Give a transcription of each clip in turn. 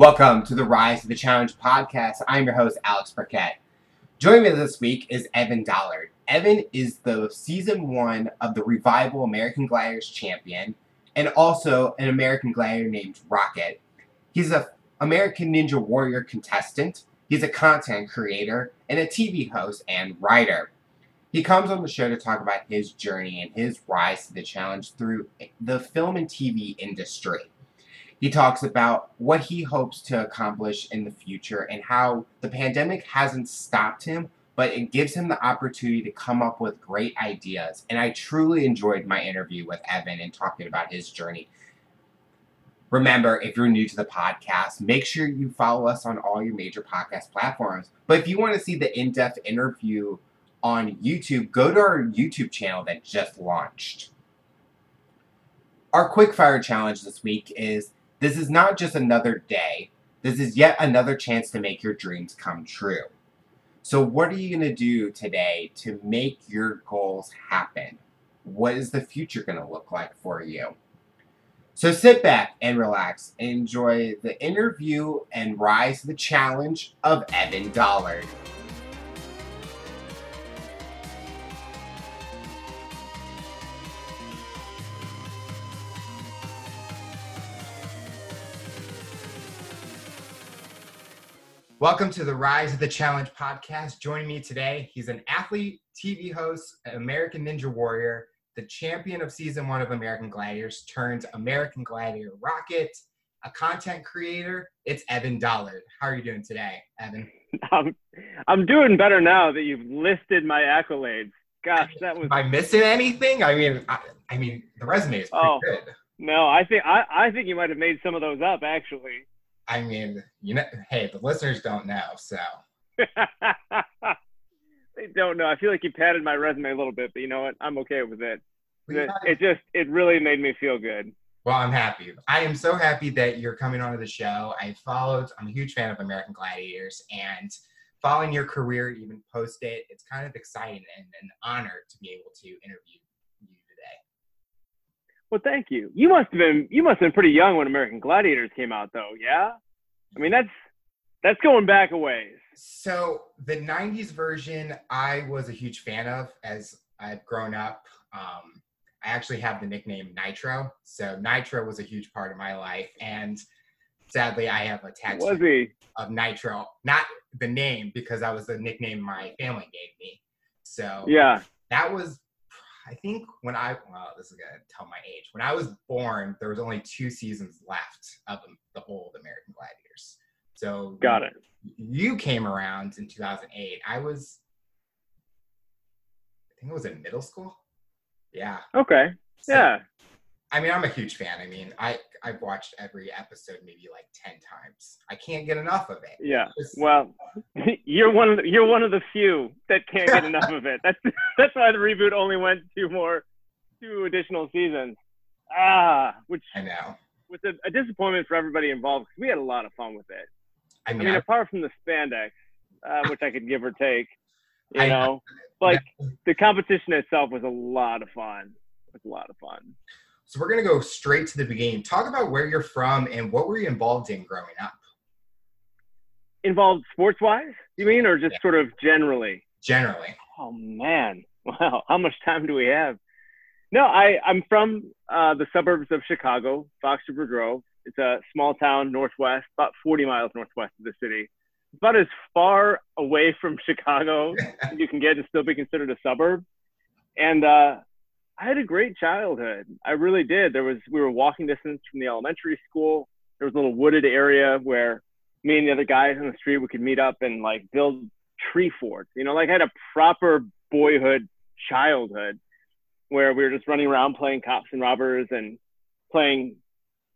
Welcome to the Rise of the Challenge podcast. I'm your host, Alex Burkett. Joining me this week is Evan Dollard. Evan is the season one of the Revival American Gladiators champion and also an American Gladiator named Rocket. He's a American Ninja Warrior contestant. He's a content creator and a TV host and writer. He comes on the show to talk about his journey and his rise to the challenge through the film and TV industry. He talks about what he hopes to accomplish in the future and how the pandemic hasn't stopped him, but it gives him the opportunity to come up with great ideas. And I truly enjoyed my interview with Evan and talking about his journey. Remember, if you're new to the podcast, make sure you follow us on all your major podcast platforms. But if you want to see the in depth interview on YouTube, go to our YouTube channel that just launched. Our quickfire challenge this week is this is not just another day, this is yet another chance to make your dreams come true. So, what are you going to do today to make your goals happen? What is the future going to look like for you? So, sit back and relax enjoy the interview and rise to the challenge of Evan Dollard. Welcome to the Rise of the Challenge podcast. Joining me today, he's an athlete, TV host, American Ninja Warrior, the champion of season one of American Gladiators, turned American Gladiator Rocket, a content creator. It's Evan Dollard. How are you doing today, Evan? I'm, I'm doing better now that you've listed my accolades. Gosh, that was. Am I missing anything? I mean, I, I mean, the resume is pretty oh, good. No, I think I, I think you might have made some of those up actually. I mean, you know, hey, the listeners don't know, so. they don't know. I feel like you padded my resume a little bit, but you know what? I'm okay with it. It, it just, it really made me feel good. Well, I'm happy. I am so happy that you're coming onto the show. I followed, I'm a huge fan of American Gladiators, and following your career, even post it, it's kind of exciting and an honor to be able to interview well, thank you. You must have been you must have been pretty young when American Gladiators came out, though. Yeah, I mean that's that's going back a ways. So the '90s version, I was a huge fan of as I've grown up. Um, I actually have the nickname Nitro, so Nitro was a huge part of my life, and sadly, I have a tattoo of Nitro, not the name because that was the nickname my family gave me. So yeah, that was I think when I well, this is gonna tell my age. When I was born, there was only two seasons left of the old American Gladiators. So got it. You came around in 2008. I was, I think it was in middle school. Yeah. Okay. So, yeah. I mean, I'm a huge fan. I mean, I I've watched every episode maybe like ten times. I can't get enough of it. Yeah. Just, well, you're one of the, you're one of the few that can't get enough of it. That's that's why the reboot only went two more, two additional seasons. Ah, which I know. Was a, a disappointment for everybody involved because we had a lot of fun with it. I mean, I mean apart from the spandex, uh, which I could give or take, you I, know, like the competition itself was a lot of fun. It was a lot of fun. So we're going to go straight to the beginning. Talk about where you're from and what were you involved in growing up? Involved sports wise, you mean, or just yeah. sort of generally? Generally. Oh, man. Wow. How much time do we have? No, I, I'm from uh, the suburbs of Chicago, Fox River Grove. It's a small town northwest, about 40 miles northwest of the city. About as far away from Chicago as you can get to still be considered a suburb. And uh, I had a great childhood. I really did. There was we were walking distance from the elementary school. There was a little wooded area where me and the other guys on the street we could meet up and like build tree forts. You know, like I had a proper boyhood childhood where we were just running around playing cops and robbers and playing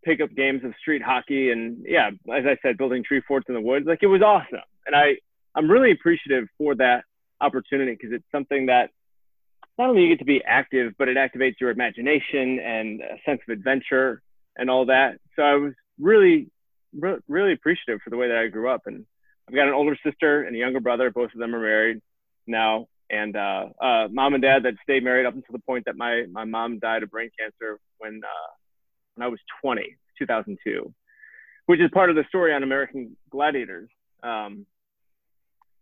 pickup games of street hockey and yeah, as I said, building tree forts in the woods. Like it was awesome. And I I'm really appreciative for that opportunity because it's something that not only you get to be active, but it activates your imagination and a sense of adventure and all that. So I was really, re- really appreciative for the way that I grew up. And I've got an older sister and a younger brother. Both of them are married now. And uh, uh, mom and dad that stayed married up until the point that my, my mom died of brain cancer when, uh, when I was 20, 2002. which is part of the story on American Gladiators. Um,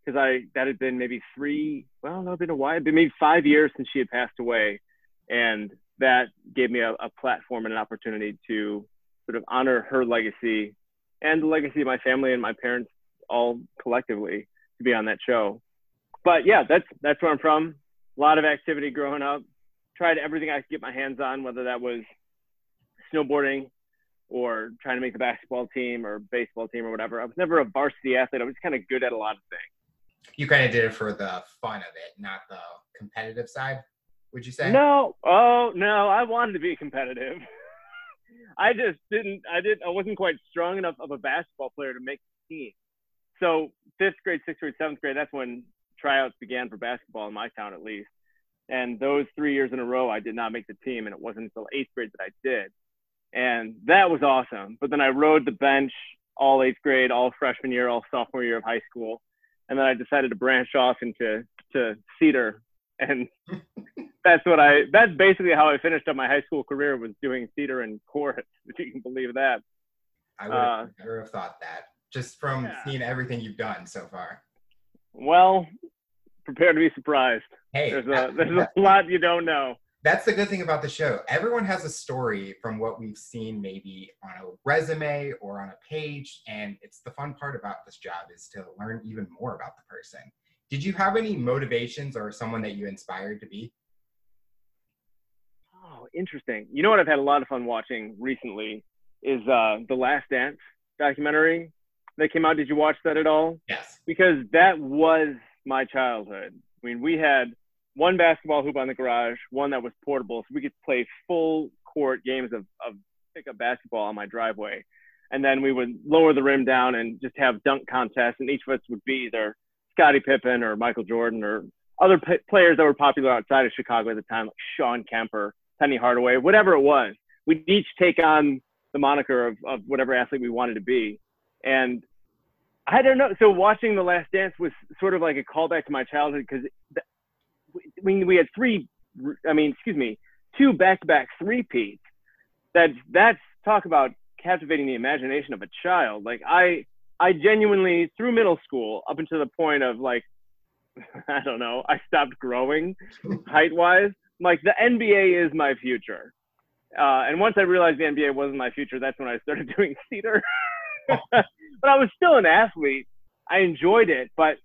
because I that had been maybe three, well, no, been a while, been maybe five years since she had passed away, and that gave me a, a platform and an opportunity to sort of honor her legacy and the legacy of my family and my parents all collectively to be on that show. But yeah, that's that's where I'm from. A lot of activity growing up. Tried everything I could get my hands on, whether that was snowboarding or trying to make the basketball team or baseball team or whatever. I was never a varsity athlete. I was kind of good at a lot of things. You kind of did it for the fun of it, not the competitive side, would you say? No. Oh, no. I wanted to be competitive. I just didn't. I didn't. I wasn't quite strong enough of a basketball player to make the team. So fifth grade, sixth grade, seventh grade. That's when tryouts began for basketball in my town, at least. And those three years in a row, I did not make the team, and it wasn't until eighth grade that I did. And that was awesome. But then I rode the bench all eighth grade, all freshman year, all sophomore year of high school, and then I decided to branch off into to theater and that's what I. That's basically how I finished up my high school career was doing theater and chorus, if you can believe that. I would uh, never have thought that, just from yeah. seeing everything you've done so far. Well, prepare to be surprised. Hey, there's a there's a lot you don't know. That's the good thing about the show. Everyone has a story from what we've seen, maybe on a resume or on a page, and it's the fun part about this job is to learn even more about the person. Did you have any motivations or someone that you inspired to be? Oh, interesting. You know what I've had a lot of fun watching recently is uh, the Last Dance documentary that came out. Did you watch that at all? Yes. Because that was my childhood. I mean, we had one basketball hoop on the garage, one that was portable, so we could play full court games of, of pickup basketball on my driveway. And then we would lower the rim down and just have dunk contests, and each of us would be either Scottie Pippen or Michael Jordan or other p- players that were popular outside of Chicago at the time, like Shawn Kemp Penny Hardaway, whatever it was. We'd each take on the moniker of, of whatever athlete we wanted to be. And I don't know. So watching The Last Dance was sort of like a callback to my childhood because we, we had three, I mean, excuse me, two back-to-back three-peats. That that's talk about captivating the imagination of a child. Like I, I genuinely through middle school up until the point of like, I don't know, I stopped growing height wise like the NBA is my future. Uh, and once I realized the NBA wasn't my future, that's when I started doing theater. but I was still an athlete. I enjoyed it, but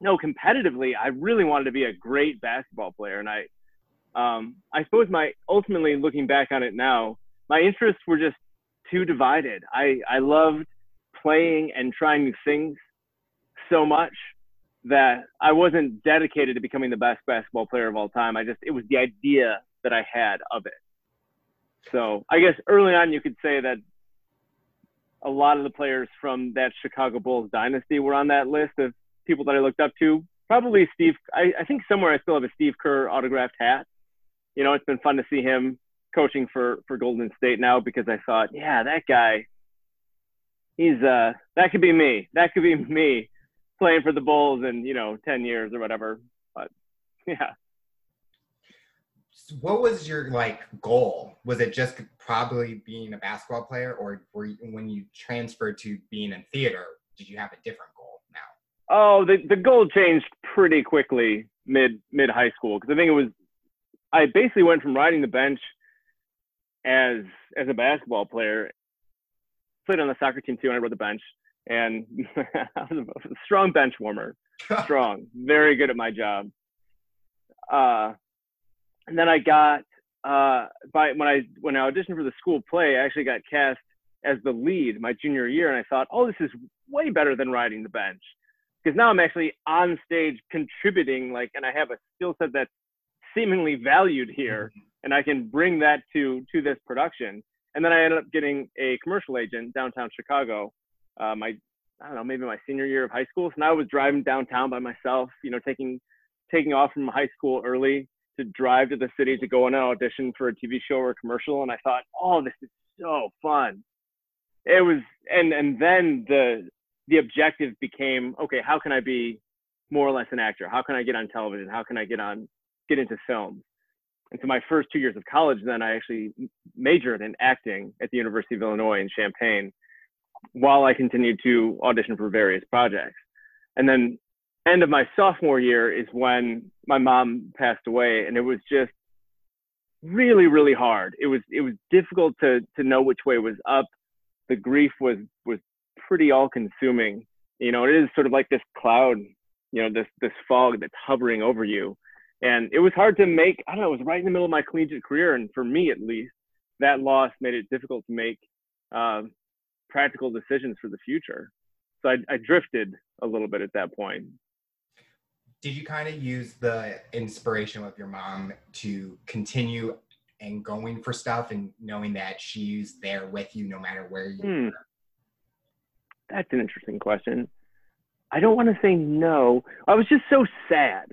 no, competitively, I really wanted to be a great basketball player. And I, um, I suppose my ultimately looking back on it now, my interests were just too divided. I, I loved playing and trying new things so much that I wasn't dedicated to becoming the best basketball player of all time. I just it was the idea that I had of it. So I guess early on you could say that a lot of the players from that Chicago Bulls dynasty were on that list of people that I looked up to. Probably Steve. I, I think somewhere I still have a Steve Kerr autographed hat. You know, it's been fun to see him coaching for for Golden State now because I thought, yeah, that guy. He's uh that could be me. That could be me playing for the Bulls in you know ten years or whatever. But yeah. What was your like goal? Was it just probably being a basketball player, or were you, when you transferred to being in theater, did you have a different goal? Oh, the the goal changed pretty quickly mid mid high school because I think it was I basically went from riding the bench as as a basketball player, played on the soccer team too, and I rode the bench and I was a strong bench warmer, strong, very good at my job. Uh, and then I got uh, by when I when I auditioned for the school play, I actually got cast as the lead my junior year, and I thought, oh, this is way better than riding the bench because now I'm actually on stage contributing, like, and I have a skill set that's seemingly valued here, mm-hmm. and I can bring that to to this production. And then I ended up getting a commercial agent downtown Chicago uh, my I don't know maybe my senior year of high school. So now I was driving downtown by myself, you know, taking taking off from high school early to drive to the city to go on an audition for a TV show or a commercial, and I thought, oh, this is so fun. It was, and and then the the objective became, okay, how can I be more or less an actor? How can I get on television? How can I get on get into film And so my first two years of college, then I actually majored in acting at the University of Illinois in Champaign while I continued to audition for various projects. And then end of my sophomore year is when my mom passed away and it was just really really hard it was it was difficult to to know which way was up the grief was was pretty all consuming you know it is sort of like this cloud you know this this fog that's hovering over you. And it was hard to make i don't know it was right in the middle of my collegiate career. And for me at least that loss made it difficult to make uh, practical decisions for the future. So I, I drifted a little bit at that point. Did you kind of use the inspiration with your mom to continue and going for stuff and knowing that she's there with you no matter where you hmm. That's an interesting question. I don't want to say no. I was just so sad,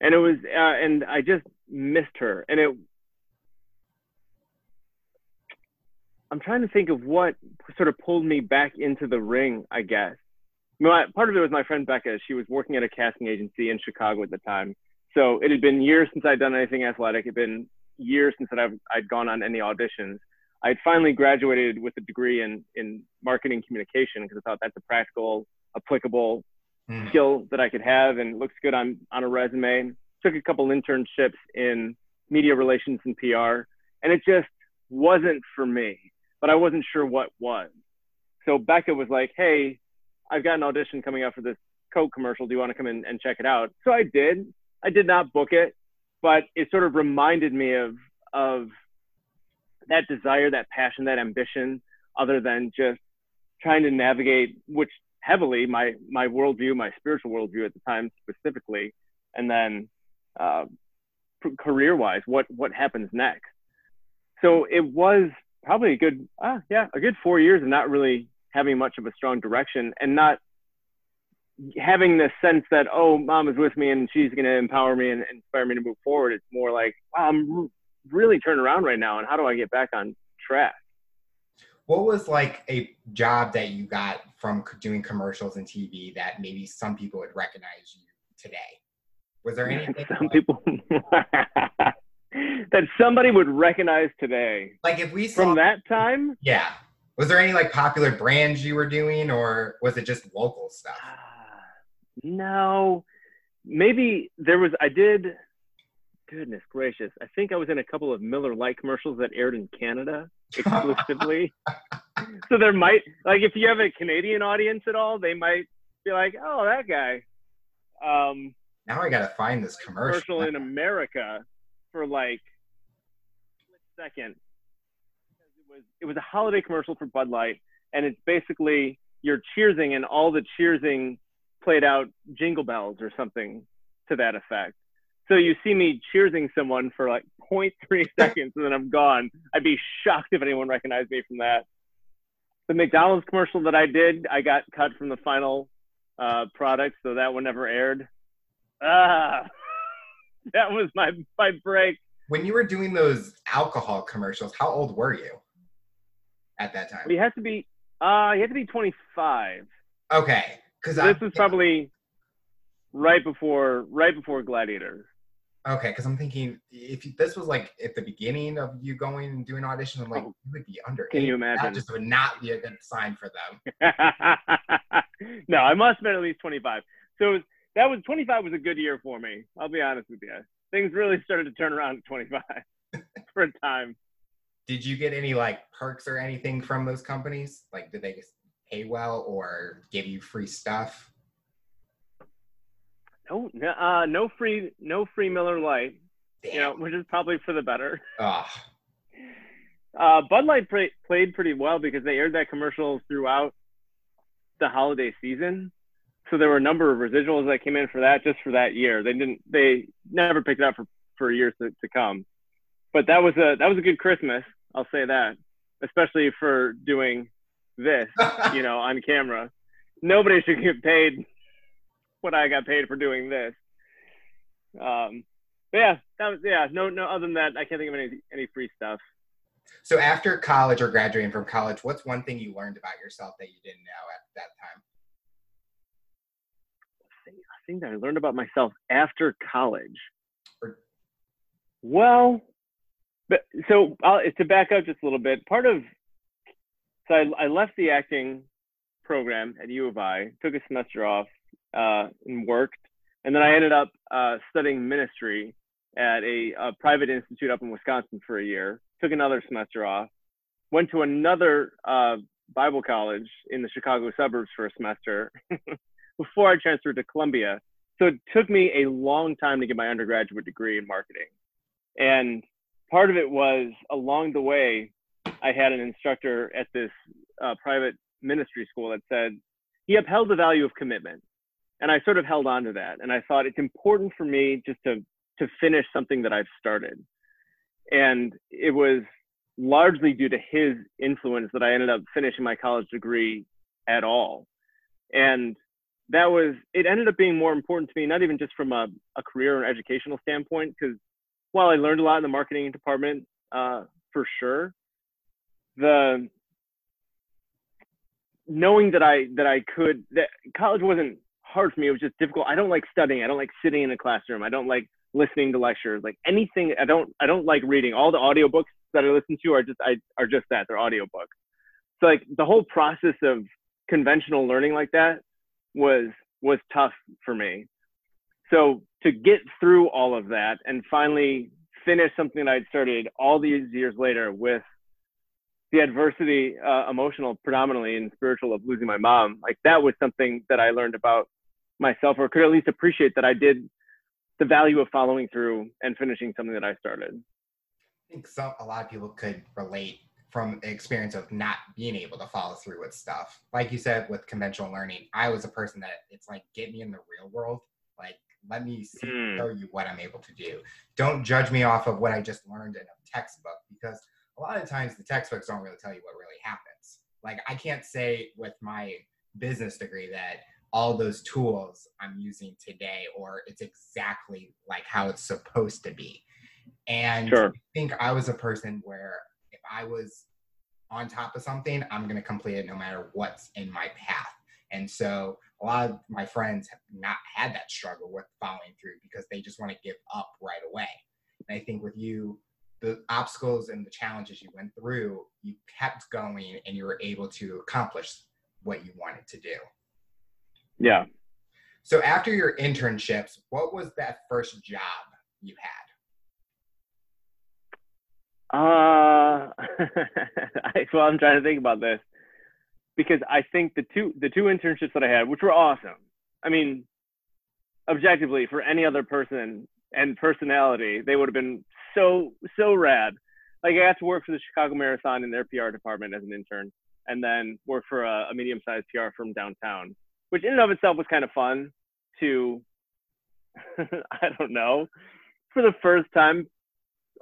and it was, uh, and I just missed her, and it. I'm trying to think of what sort of pulled me back into the ring. I guess my, part of it was my friend Becca. She was working at a casting agency in Chicago at the time. So it had been years since I'd done anything athletic. It had been years since I'd, I'd gone on any auditions. I'd finally graduated with a degree in, in marketing communication because I thought that's a practical, applicable mm. skill that I could have and looks good on, on a resume. Took a couple internships in media relations and PR, and it just wasn't for me, but I wasn't sure what was. So Becca was like, hey, I've got an audition coming up for this Coke commercial. Do you want to come in and check it out? So I did. I did not book it, but it sort of reminded me of of that desire, that passion, that ambition, other than just trying to navigate, which heavily my my worldview, my spiritual worldview at the time specifically, and then uh, career wise, what what happens next. So it was probably a good, ah, yeah, a good four years of not really having much of a strong direction and not having this sense that oh mom is with me and she's going to empower me and inspire me to move forward it's more like wow, i'm really turning around right now and how do i get back on track? What was like a job that you got from doing commercials and tv that maybe some people would recognize you today? Was there anything some like, people that somebody would recognize today. Like if we saw, from that time? Yeah. Was there any like popular brands you were doing or was it just local stuff? Uh, no. Maybe there was i did goodness gracious. I think i was in a couple of miller lite commercials that aired in canada exclusively. So there might like if you have a canadian audience at all they might be like oh that guy. Um now i gotta find this commercial. commercial in america for like a second. It was it was a holiday commercial for Bud Light, and it's basically you're cheersing, and all the cheersing played out jingle bells or something to that effect. So you see me cheersing someone for like 0.3 seconds, and then I'm gone. I'd be shocked if anyone recognized me from that. The McDonald's commercial that I did, I got cut from the final uh, product, so that one never aired. Ah, that was my my break. When you were doing those alcohol commercials, how old were you? at that time? You has to be. Uh, he had to be 25. Okay, because this I, was probably right before right before Gladiator. Okay, because I'm thinking if you, this was like at the beginning of you going and doing auditions, I'm like, oh, you would be under. Can you imagine? That just would not be a good sign for them. no, I must have been at least 25. So was, that was 25 was a good year for me. I'll be honest with you. Things really started to turn around at 25 for a time did you get any like perks or anything from those companies? Like, did they pay well or give you free stuff? No, uh, no free, no free Miller Lite. Damn. You know, which is probably for the better. Oh. Uh, Bud Light play, played pretty well because they aired that commercial throughout the holiday season. So there were a number of residuals that came in for that just for that year. They didn't, they never picked it up for, for years to, to come. But that was a that was a good Christmas. I'll say that, especially for doing this, you know, on camera. Nobody should get paid what I got paid for doing this. Um, but yeah, that was yeah. No, no. Other than that, I can't think of any any free stuff. So after college or graduating from college, what's one thing you learned about yourself that you didn't know at that time? I think that I learned about myself after college. Well, but so I'll, to back up just a little bit, part of so I, I left the acting program at U of I, took a semester off uh, and worked. And then I ended up uh, studying ministry at a, a, private institute up in Wisconsin for a year, took another semester off, went to another uh, Bible college in the Chicago suburbs for a semester before I transferred to Columbia. So it took me a long time to get my undergraduate degree in marketing. And part of it was along the way, I had an instructor at this uh, private ministry school that said he upheld the value of commitment. And I sort of held on to that. And I thought it's important for me just to, to finish something that I've started. And it was largely due to his influence that I ended up finishing my college degree at all. And that was, it ended up being more important to me, not even just from a, a career and educational standpoint, because while I learned a lot in the marketing department, uh, for sure, the knowing that I that I could that college wasn't hard for me. It was just difficult. I don't like studying. I don't like sitting in a classroom. I don't like listening to lectures. Like anything. I don't I don't like reading. All the audiobooks that I listen to are just I are just that. They're audiobooks. So like the whole process of conventional learning like that was was tough for me. So to get through all of that and finally finish something that I'd started all these years later with the adversity, uh, emotional predominantly and spiritual of losing my mom, like that was something that I learned about myself or could at least appreciate that I did the value of following through and finishing something that I started. I think some, a lot of people could relate from the experience of not being able to follow through with stuff. Like you said, with conventional learning, I was a person that it's like, get me in the real world. Like, let me see, mm. show you what I'm able to do. Don't judge me off of what I just learned in a textbook because a lot of times the textbooks don't really tell you what really happens. Like, I can't say with my business degree that all those tools I'm using today or it's exactly like how it's supposed to be. And sure. I think I was a person where if I was on top of something, I'm going to complete it no matter what's in my path. And so a lot of my friends have not had that struggle with following through because they just want to give up right away. And I think with you, the obstacles and the challenges you went through, you kept going and you were able to accomplish what you wanted to do. Yeah. So after your internships, what was that first job you had? Uh, I, well, I'm trying to think about this because I think the two the two internships that I had, which were awesome. I mean, objectively, for any other person and personality, they would have been so so rad. Like I got to work for the Chicago Marathon in their PR department as an intern, and then work for a, a medium-sized PR firm downtown, which in and of itself was kind of fun to. I don't know, for the first time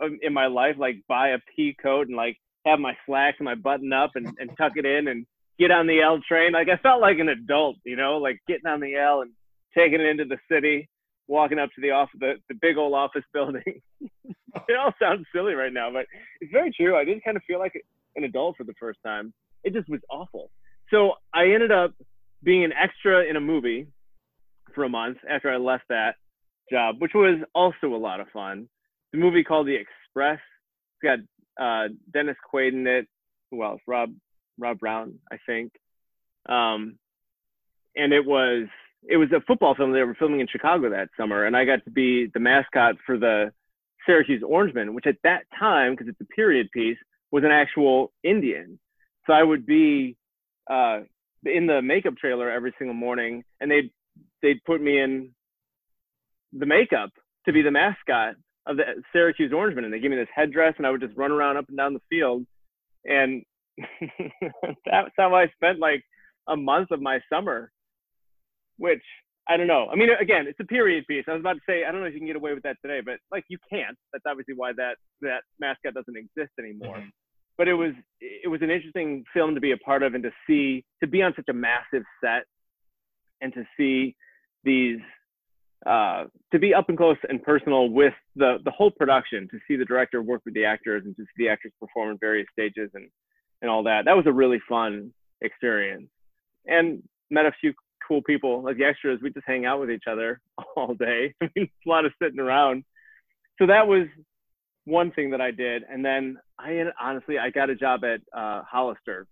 um, in my life, like buy a pea coat and like have my slacks and my button up and, and tuck it in and get on the L train. Like I felt like an adult, you know, like getting on the L and taking it into the city, walking up to the office, the, the big old office building. it all sounds silly right now, but it's very true. I did kind of feel like an adult for the first time. It just was awful. So I ended up being an extra in a movie for a month after I left that job, which was also a lot of fun a movie called The Express. It's got uh, Dennis Quaid in it. Who else? Rob Rob Brown, I think. Um, and it was it was a football film they were filming in Chicago that summer, and I got to be the mascot for the Syracuse Orangemen, which at that time, because it's a period piece, was an actual Indian. So I would be uh, in the makeup trailer every single morning, and they'd they'd put me in the makeup to be the mascot of the Syracuse Orangemen, and they gave me this headdress, and I would just run around up and down the field, and that's how I spent like a month of my summer, which I don't know. I mean, again, it's a period piece. I was about to say I don't know if you can get away with that today, but like you can't. That's obviously why that that mascot doesn't exist anymore. Mm-hmm. But it was it was an interesting film to be a part of and to see to be on such a massive set and to see these uh, to be up and close and personal with the the whole production, to see the director work with the actors and to see the actors perform in various stages and and all that. That was a really fun experience, and met a few cool people like the extras. We just hang out with each other all day. I mean, a lot of sitting around. So that was one thing that I did, and then I honestly I got a job at uh, Hollister,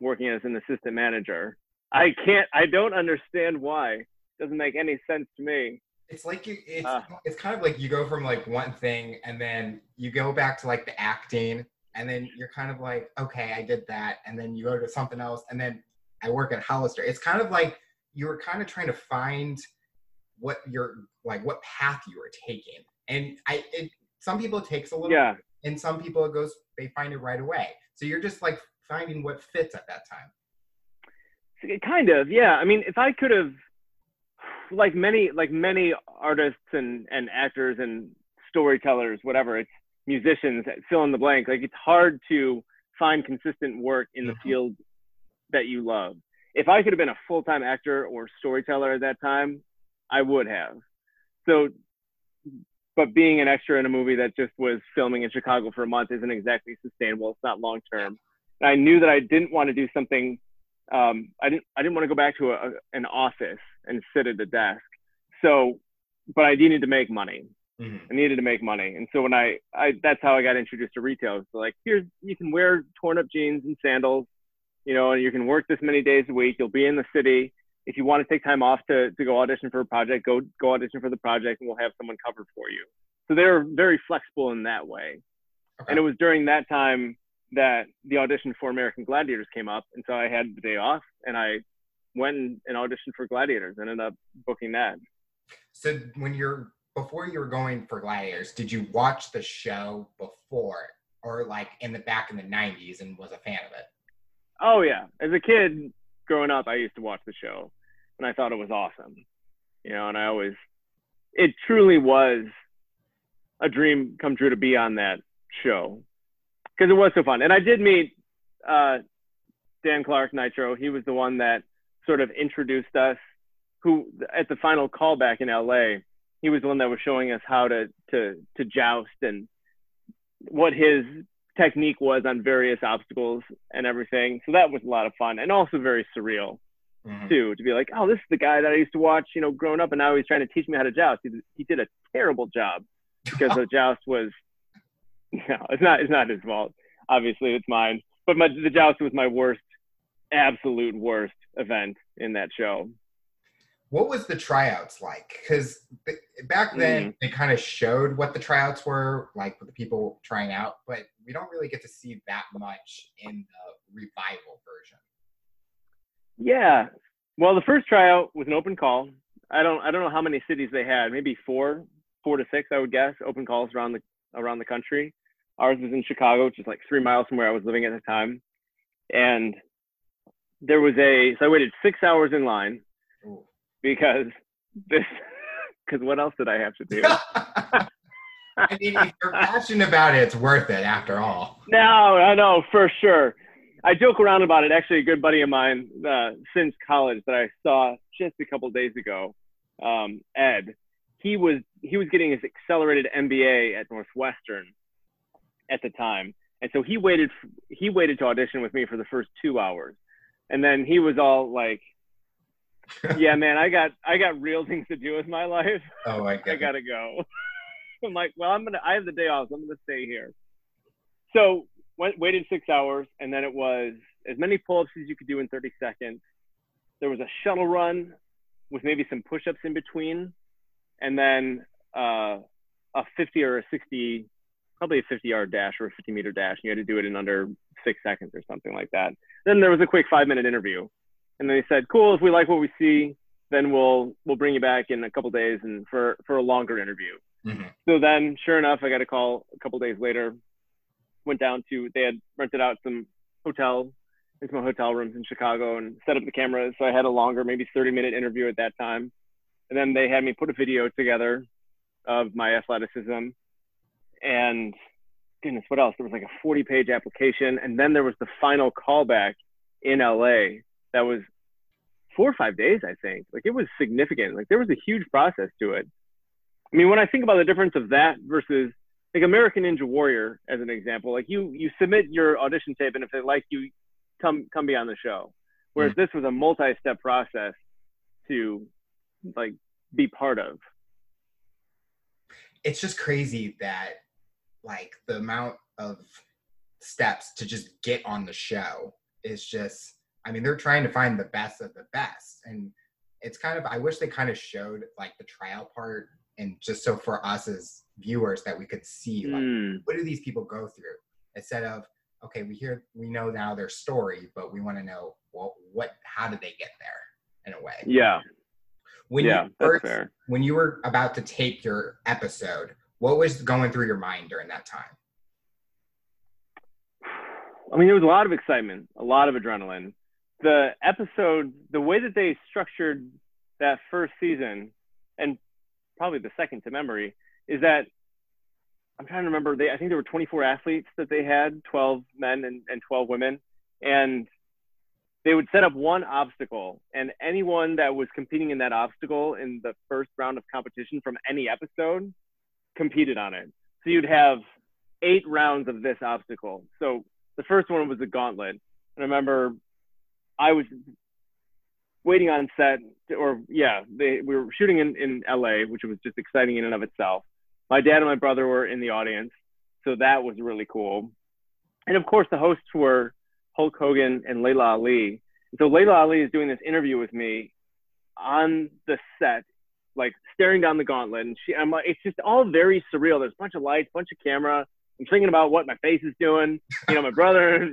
working as an assistant manager, I can't. I don't understand why. It doesn't make any sense to me. It's like you. It's Uh. it's kind of like you go from like one thing and then you go back to like the acting and then you're kind of like okay I did that and then you go to something else and then I work at Hollister. It's kind of like you were kind of trying to find what your like what path you were taking and I it some people it takes a little Yeah. and some people it goes they find it right away. So you're just like finding what fits at that time. Kind of, yeah. I mean, if I could have, like many, like many artists and and actors and storytellers, whatever, it's musicians, fill in the blank. Like it's hard to find consistent work in the Mhm. field that you love. If I could have been a full time actor or storyteller at that time, I would have. So, but being an extra in a movie that just was filming in Chicago for a month isn't exactly sustainable. It's not long term. And I knew that I didn't want to do something um, I didn't I didn't want to go back to a, an office and sit at a desk. So, but I needed to make money. Mhm. I needed to make money, and so when I, I that's how I got introduced to retail. So like, here's you can wear torn up jeans and sandals, you know, and you can work this many days a week. You'll be in the city. If you want to take time off to to go audition for a project, go go audition for the project, and we'll have someone cover for you. So they're very flexible in that way. Okay. And it was during that time that the audition for American Gladiators came up, and so I had the day off, and I went and auditioned for Gladiators. And ended up booking that. So when you're before you were going for Gladiators, did you watch the show before or like in the back in the 90s and was a fan of it? Oh yeah, as a kid growing up, I used to watch the show, and I thought it was awesome. You know, and I always, it truly was a dream come true to be on that show because it was so fun. And I did meet uh, Dan Clark Nitro. He was the one that sort of introduced us. Who at the final callback in LA, he was the one that was showing us how to to to joust and what his technique was on various obstacles and everything. So that was a lot of fun and also very surreal Mhm. too to be like, oh, this is the guy that I used to watch, you know, growing up, and now he's trying to teach me how to joust. He, he did a terrible job because the joust was, no, it's not, it's not his fault. Obviously, it's mine. But my, the joust was my worst, absolute worst event in that show. What was the tryouts like? Because back then they kind of showed what the tryouts were, like with the people trying out, but we don't really get to see that much in the revival version. Yeah. Well, the first tryout was an open call. I don't, I don't know how many cities they had. Maybe four, four to six, I would guess. Open calls around the around the country. Ours was in Chicago, which is like three miles from where I was living at the time. And there was a, so I waited six hours in line because this, because what else did I have to do? I mean, if you're passionate about it, it's worth it after all. No, I know for sure. I joke around about it. Actually, a good buddy of mine uh, since college that I saw just a couple days ago, um, Ed. He was he was getting his accelerated MBA at Northwestern at the time, and so he waited f- he waited to audition with me for the first two hours, and then he was all like, "Yeah, man, I got I got real things to do with my life. Oh my I gotta go. I'm like, well, I'm gonna, I have the day off, so I'm gonna stay here. So went, waited six hours, and then it was as many pull-ups as you could do in 30 seconds. There was a shuttle run with maybe some push-ups in between, and then uh, a 50 or a 60, probably a 50-yard dash or a 50-meter dash. And you had to do it in under six seconds or something like that. Then there was a quick five-minute interview, and they said, "Cool, if we like what we see, then we'll we'll bring you back in a couple days and for for a longer interview." Mhm. So then, sure enough, I got a call a couple days later. Went down to they had rented out some hotel in some hotel rooms in Chicago and set up the cameras. So I had a longer, maybe 30 minute interview at that time. And then they had me put a video together of my athleticism. And goodness, what else? There was like a 40 page application. And then there was the final callback in LA that was four or five days, I think. Like it was significant. Like there was a huge process to it. I mean, when I think about the difference of that versus like American Ninja Warrior as an example, like you you submit your audition tape and if they like you, come come be on the show. Whereas mm-hmm. this was a multi-step process to like be part of. It's just crazy that like the amount of steps to just get on the show is just I mean, they're trying to find the best of the best. And it's kind of, I wish they kind of showed like the trial part and just so for us as viewers that we could see like, Mm, what do these people go through instead of, okay, we hear, we know now their story, but we want to know, well, what, how did they get there in a way? yeah, When yeah, you first, fair. when you were about to take your episode, what was going through your mind during that time? I mean, there was a lot of excitement, a lot of adrenaline. The episode, the way that they structured that first season, and probably the second to memory, is that I'm trying to remember. They, I think there were 24 athletes that they had, 12 men and, and 12 women, and they would set up one obstacle, and anyone that was competing in that obstacle in the first round of competition from any episode competed on it. So you'd have eight rounds of this obstacle. So the first one was a gauntlet. And I remember I was waiting on set, or yeah, they, we were shooting in, in LA, which was just exciting in and of itself. My dad and my brother were in the audience, so that was really cool. And of course, the hosts were Hulk Hogan and Laila Ali. So Laila Ali is doing this interview with me on the set, like staring down the gauntlet, and she, I'm like, it's just all very surreal. There's a bunch of lights, bunch of camera. I'm thinking about what my face is doing. You know, my brother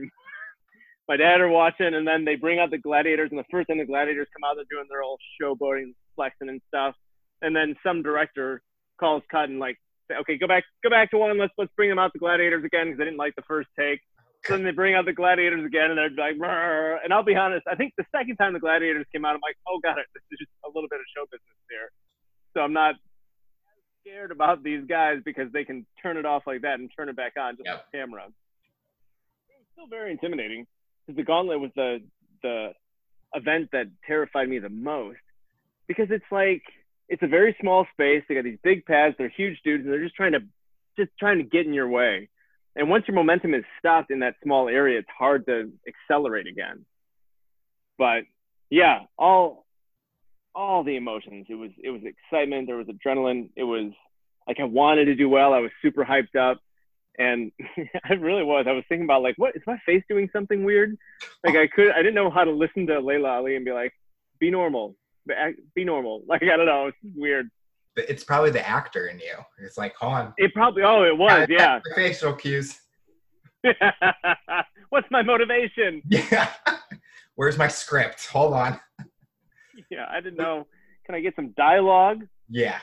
my dad are watching, and then they bring out the gladiators, and the first time the gladiators come out, they're doing their old showboating, flexing and stuff. And then some director calls cut and like, say, okay, go back, go back to one. Let's let's bring them out the gladiators again because they didn't like the first take. So then they bring out the gladiators again, and they're like, and I'll be honest, I think the second time the gladiators came out, I'm like, oh god, this is just a little bit of show business here. So I'm not scared about these guys because they can turn it off like that and turn it back on just Yep. with camera. It was still very intimidating because the gauntlet was the the event that terrified me the most because it's like it's a very small space. They got these big pads. They're huge dudes, and they're just trying to just trying to get in your way. And once your momentum is stopped in that small area, it's hard to accelerate again. But yeah, all all the emotions. It was it was excitement. There was adrenaline. It was like I wanted to do well. I was super hyped up, and I really was. I was thinking about like, what is my face doing something weird? Like I could I didn't know how to listen to Laila Ali and be like, be normal, be, normal. Like I don't know, it's weird. But It's probably the actor in you. It's like, hold on. It probably oh it was yeah. Facial cues. What's my motivation? Yeah. Where's my script? Hold on. Yeah, I didn't know. Can I get some dialogue? Yeah.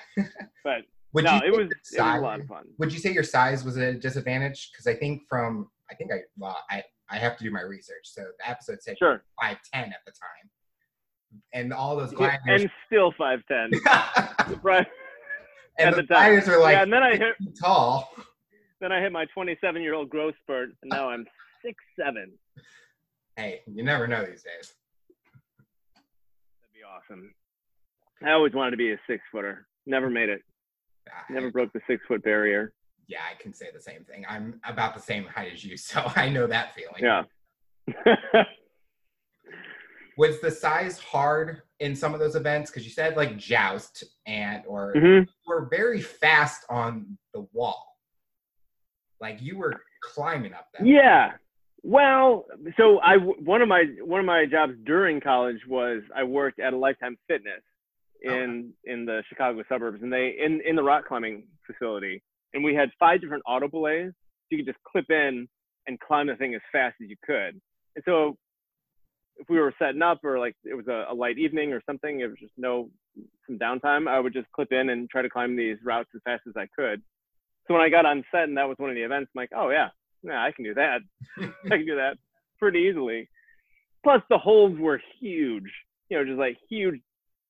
But Would no, you it say was your it was a size- lot of fun. Would you say your size was a disadvantage? Because I think from I think I well I I have to do my research. So the episode said Sure. five ten at the time, and all those gladiators. And still five ten. Right. and at the the gladiators are like yeah, and then I hit tall. then I hit my 27 year old growth spurt, and now I'm six seven. Hey, you never know these days. That'd be awesome. I always wanted to be a six footer. Never made it. I- Never broke the six foot barrier. yeah, I can say the same thing. I'm about the same height as you, so I know that feeling. Yeah. Was the size hard in some of those events? Because you said like joust and or Mhm. you were very fast on the wall. Like you were climbing up that. Yeah. Well, so I one of my one of my jobs during college was I worked at a Lifetime Fitness in in the Chicago suburbs, and they in in the rock climbing facility, and we had five different auto belays. So you could just clip in and climb the thing as fast as you could. And so if we were setting up or like it was a, a light evening or something, it was just no some downtime, I would just clip in and try to climb these routes as fast as I could. So when I got on set and that was one of the events, I'm like, oh yeah, yeah, I can do that. I can do that pretty easily. Plus the holds were huge, you know, just like huge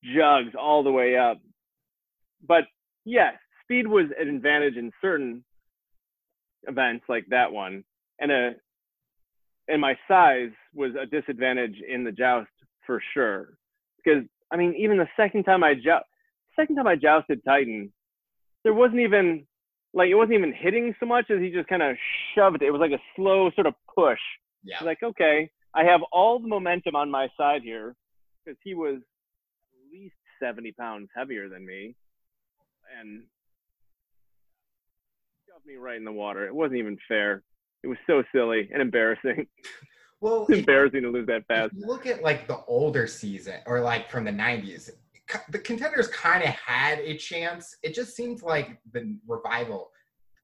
jugs all the way up. But yes, speed was an advantage in certain events like that one, and a and my size was a disadvantage in the joust for sure. Because I mean, even the second time I joust, second time I jousted Titan, there wasn't even like it wasn't even hitting so much as he just kind of shoved it. It was like a slow sort of push. Yeah. Like, okay, I have all the momentum on my side here because he was at least 70 pounds heavier than me. And shoved me right in the water. It wasn't even fair. It was so silly and embarrassing. Well, It's embarrassing to lose that fast. Look at like the older season or like from the 90s, the contenders kind of had a chance. It just seems like the revival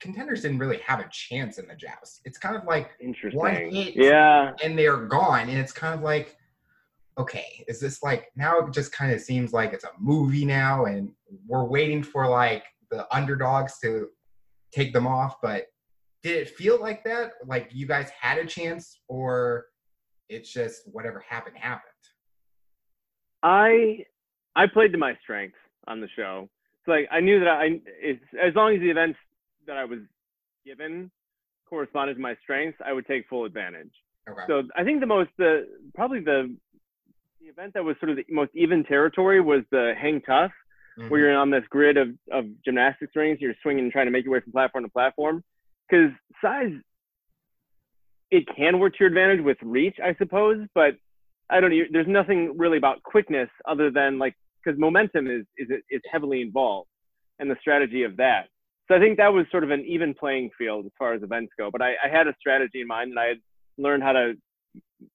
contenders didn't really have a chance in the joust. It's kind of like Interesting. hit. Yeah. and they're gone and it's kind of like okay is this like now it just kind of seems like it's a movie now and we're waiting for like the underdogs to take them off but did it feel like that like you guys had a chance or it's just whatever happened happened I I played to my strengths on the show. So like I knew that I it's, as long as the events that I was given corresponded to my strengths, I would take full advantage. okay So I think the most the probably the the event that was sort of the most even territory was the hang tough, Mhm. where you're on this grid of, of gymnastics rings, you're swinging and trying to make your way from platform to platform. Because size, it can work to your advantage with reach, I suppose, but I don't. e- There's nothing really about quickness other than like because momentum is is is heavily involved, and the strategy of that. So I think that was sort of an even playing field as far as events go. But I, I had a strategy in mind, and I had learned how to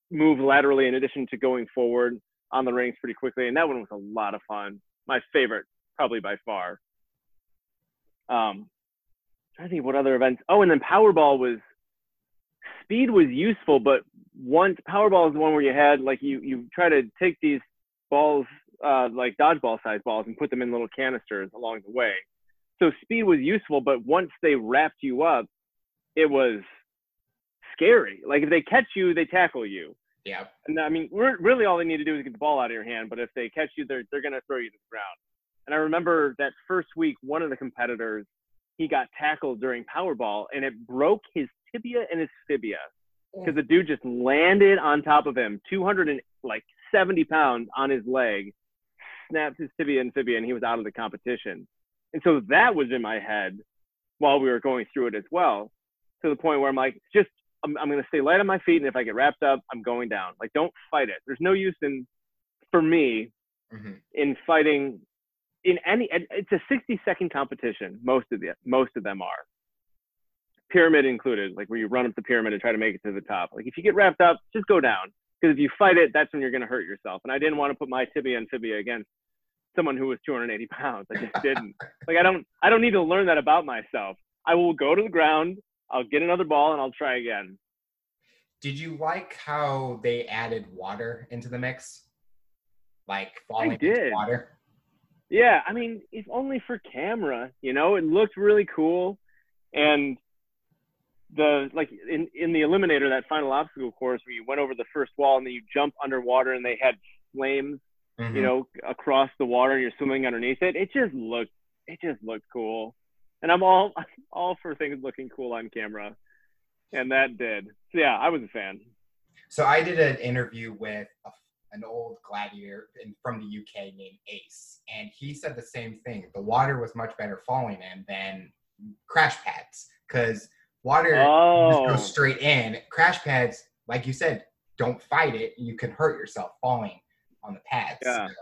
move laterally in addition to going forward on the rings pretty quickly, and that one was a lot of fun. My favorite, probably by far. Um, to think what other events. Oh, and then Powerball was speed was useful, but once Powerball is the one where you had like you you try to take these balls uh, like dodgeball sized balls and put them in little canisters along the way. So speed was useful, but once they wrapped you up, it was scary. Like if they catch you, they tackle you. yeah And I mean, really all they need to do is get the ball out of your hand. But if they catch you, they're they're gonna throw you to the ground. And I remember that first week, one of the competitors, he got tackled during Powerball, and it broke his tibia and his fibia because the dude just landed on top of him, 200 and like 70 pounds on his leg, snapped his tibia and fibia, and he was out of the competition. And so that was in my head while we were going through it as well, to the point where I'm like, just I'm, I'm going to stay light on my feet, and if I get wrapped up, I'm going down. Like, don't fight it. There's no use in, for me, Mhm. in fighting in any. It's a 60 second competition. Most of the most of them are pyramid included, like where you run up the pyramid and try to make it to the top. Like if you get wrapped up, just go down. Because if you fight it, that's when you're going to hurt yourself. And I didn't want to put my tibia and fibia against someone who was 280 pounds. I just didn't. like I don't. I don't need to learn that about myself. I will go to the ground. I'll get another ball and I'll try again. did you like how they added water into the mix like falling into did. water Yeah, I mean, if only for camera, you know, it looked really cool. And the like in, in the eliminator, that final obstacle course where you went over the first wall and then you jump underwater and they had flames, Mhm. you know, across the water and you're swimming underneath it. It just looked it just looked cool. And I'm all all for things looking cool on camera. And that did. So yeah, I was a fan. So I did an interview with a, an old gladiator in, from the UK named Ace, and he said the same thing. The water was much better falling in than crash pads because water Oh. just goes oh. straight in. Crash pads, like you said, don't fight it. You can hurt yourself falling on the pads. Yeah. So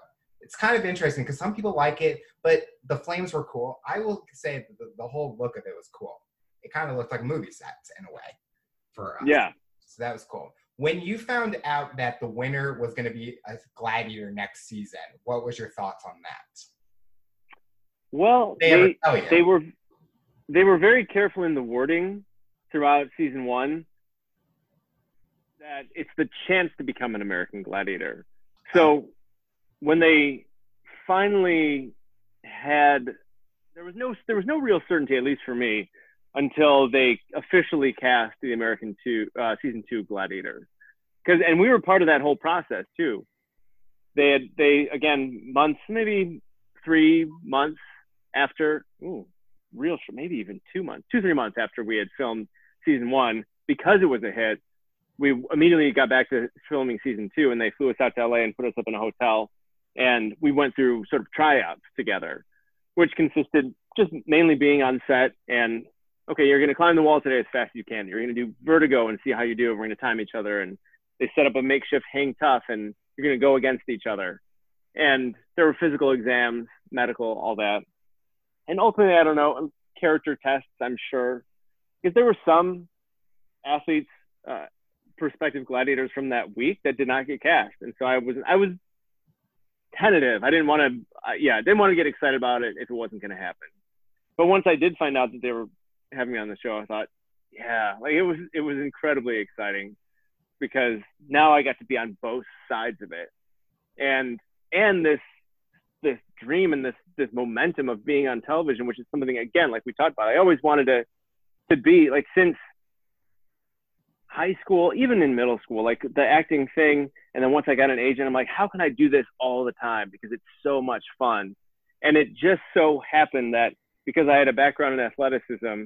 it's kind of interesting because some people like it, but the flames were cool. I will say the, the whole look of it was cool. It kind of looked like movie sets in a way for us. Yeah. So that was cool. When you found out that the winner was going to be a gladiator next season, what was your thoughts on that? Well, They they, oh, they were they were very careful in the wording throughout season one that it's the chance to become an American gladiator. So when they finally had there was no there was no real certainty, at least for me, until they officially cast the American two uh, season two gladiator. Because and we were part of that whole process too. They had they again months maybe three months after ooh, real maybe even two months two three months after we had filmed season one because it was a hit we immediately got back to filming season two and they flew us out to la and put us up in a hotel and we went through sort of tryouts together which consisted just mainly being on set and okay you're going to climb the wall today as fast as you can. You're going to do vertigo and see how you do we're going to time each other. And they set up a makeshift hang tough and you're going to go against each other. And there were physical exams medical all that. And ultimately i don't know character tests i'm sure. Because there were some athletes uh, prospective gladiators from that week that did not get cast, and so I was I was tentative. I didn't want to, uh, yeah, didn't want to get excited about it if it wasn't going to happen. But once I did find out that they were having me on the show, I thought, yeah, like it was it was incredibly exciting because now I got to be on both sides of it, and and this this dream and this this momentum of being on television, which is something again, like we talked about, I always wanted to to be like since high school, even in middle school, like the acting thing. And then once I got an agent, I'm like, how can I do this all the time? Because it's so much fun. And it just so happened that because I had a background in athleticism,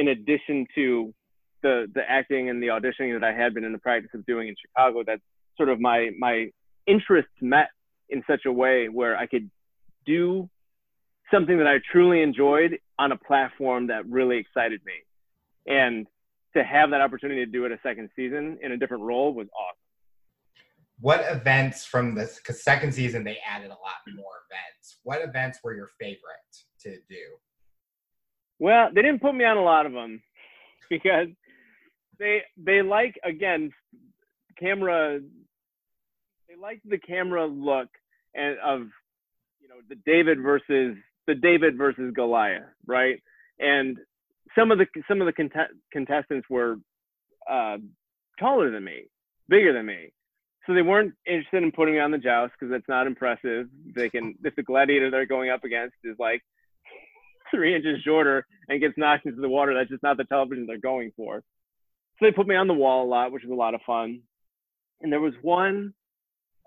in addition to the the acting and the auditioning that I had been in the practice of doing in Chicago, that sort of my my interests met in such a way where I could do something that I truly enjoyed on a platform that really excited me. And to have that opportunity to do it a second season in a different role was awesome. What events from the second season they added a lot more events? What events were your favorite to do? Well, they didn't put me on a lot of them because they they like again camera they like the camera look and of you know the David versus the David versus Goliath, right? And some of the some of the cont- contestants were uh, taller than me, bigger than me, so they weren't interested in putting me on the joust because that's not impressive. They can if the gladiator they're going up against is like three inches shorter and gets knocked into the water, that's just not the television they're going for. So they put me on the wall a lot, which was a lot of fun. And there was one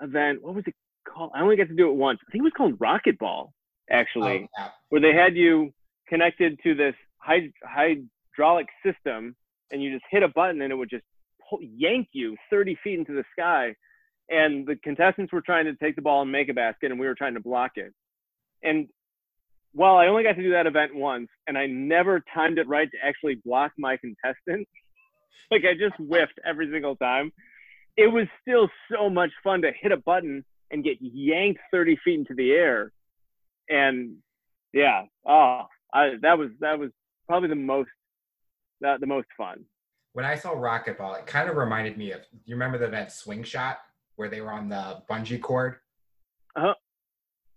event. What was it called? I only got to do it once. I think it was called Rocket Ball, actually, oh, yeah. where they had you connected to this hydraulic system, and you just hit a button, and it would just pull, yank you 30 feet into the sky. And the contestants were trying to take the ball and make a basket, and we were trying to block it. And while I only got to do that event once, and I never timed it right to actually block my contestant, like I just whiffed every single time. It was still so much fun to hit a button and get yanked 30 feet into the air. And yeah, oh, I, that was that was probably the most that the most fun. When I saw Rocketball, it kind of reminded me of you remember the event Swing Shot where they were on the bungee cord? Uh huh.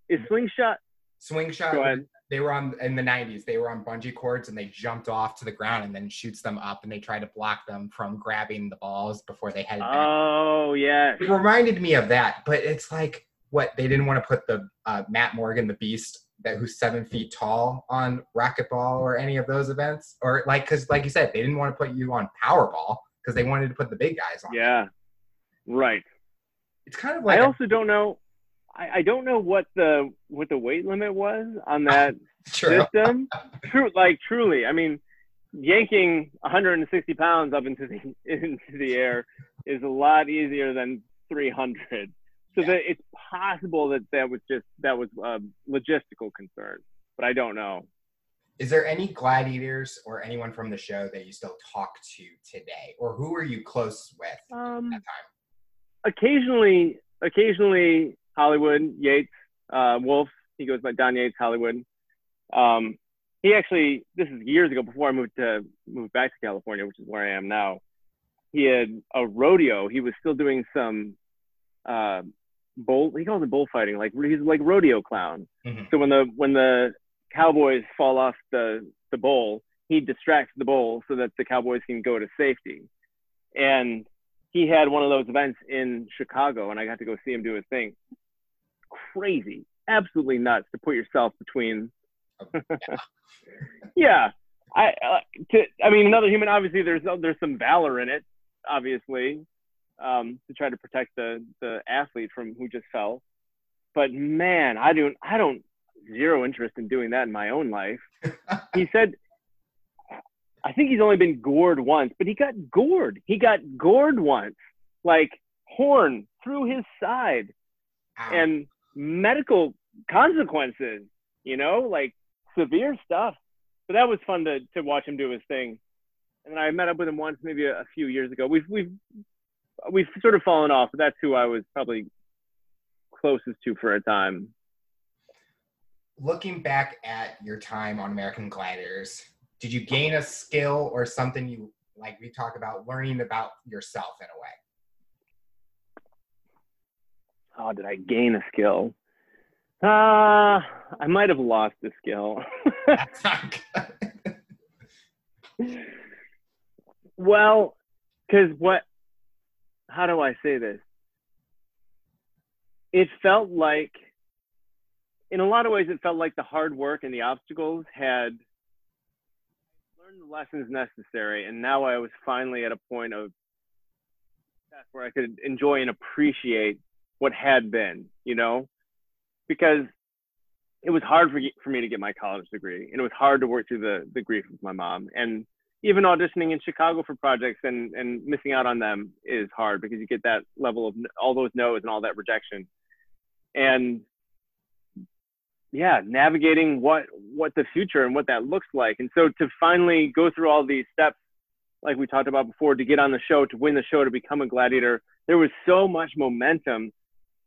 Is Swing Shot Swing Shot they were on in the 90s they were on bungee cords and they jumped off to the ground and then shoots them up and they try to block them from grabbing the balls before they headed back. oh yeah. It reminded me of that but it's like what they didn't want to put the uh, matt morgan the beast that who's seven feet tall on Rocketball or any of those events? Or like because like you said they didn't want to put you on powerball because they wanted to put the big guys on. Yeah. Right. It's kind of like i also don't know I, I don't know what the what the weight limit was on that system. True, like truly, I mean, yanking 160 pounds up into the into the air is a lot easier than 300. So yeah. that it's possible that that was just that was a logistical concern, but I don't know. Is there any gladiators or anyone from the show that you still talk to today, or who are you close with um, at that time? Occasionally, occasionally Hollywood Yates uh, Wolf. He goes by Don Yates Hollywood. Um, he actually this is years ago before I moved to move back to California, which is where I am now. He had a rodeo. He was still doing some uh, bull. He calls it bullfighting. Like he's like rodeo clown. Mm-hmm. So when the when the cowboys fall off the the bull, he distracts the bull so that the cowboys can go to safety. And he had one of those events in Chicago, and I got to go see him do his thing crazy, absolutely nuts to put yourself between. yeah, I uh, to I mean another human. Obviously, there's there's some valor in it, obviously, um, to try to protect the the athlete from who just fell. But man, I don't I don't zero interest in doing that in my own life. he said I think he's only been gored once, but he got gored. He got gored once, like horn through his side. Ow. And medical consequences, you know, like severe stuff. But that was fun to to watch him do his thing. And I met up with him once, maybe a, a few years ago. We've we've we've sort of fallen off, but that's who I was probably closest to for a time. Looking back at your time on American Gladiators, did you gain a skill or something you like we talk about learning about yourself in a way? Oh, did I gain a skill? Uh, I might have lost a skill. That's not good. well, because what, how do I say this? It felt like, in a lot of ways, it felt like the hard work and the obstacles had learned the lessons necessary. And now I was finally at a point of where I could enjoy and appreciate what had been, you know? because it was hard for, for me to get my college degree and it was hard to work through the, the grief of my mom. And even auditioning in chicago for projects and, and missing out on them is hard because you get that level of all those no's and all that rejection. And yeah navigating what what the future and what that looks like. And so to finally go through all these steps like we talked about before to get on the show to win the show to become a gladiator there was so much momentum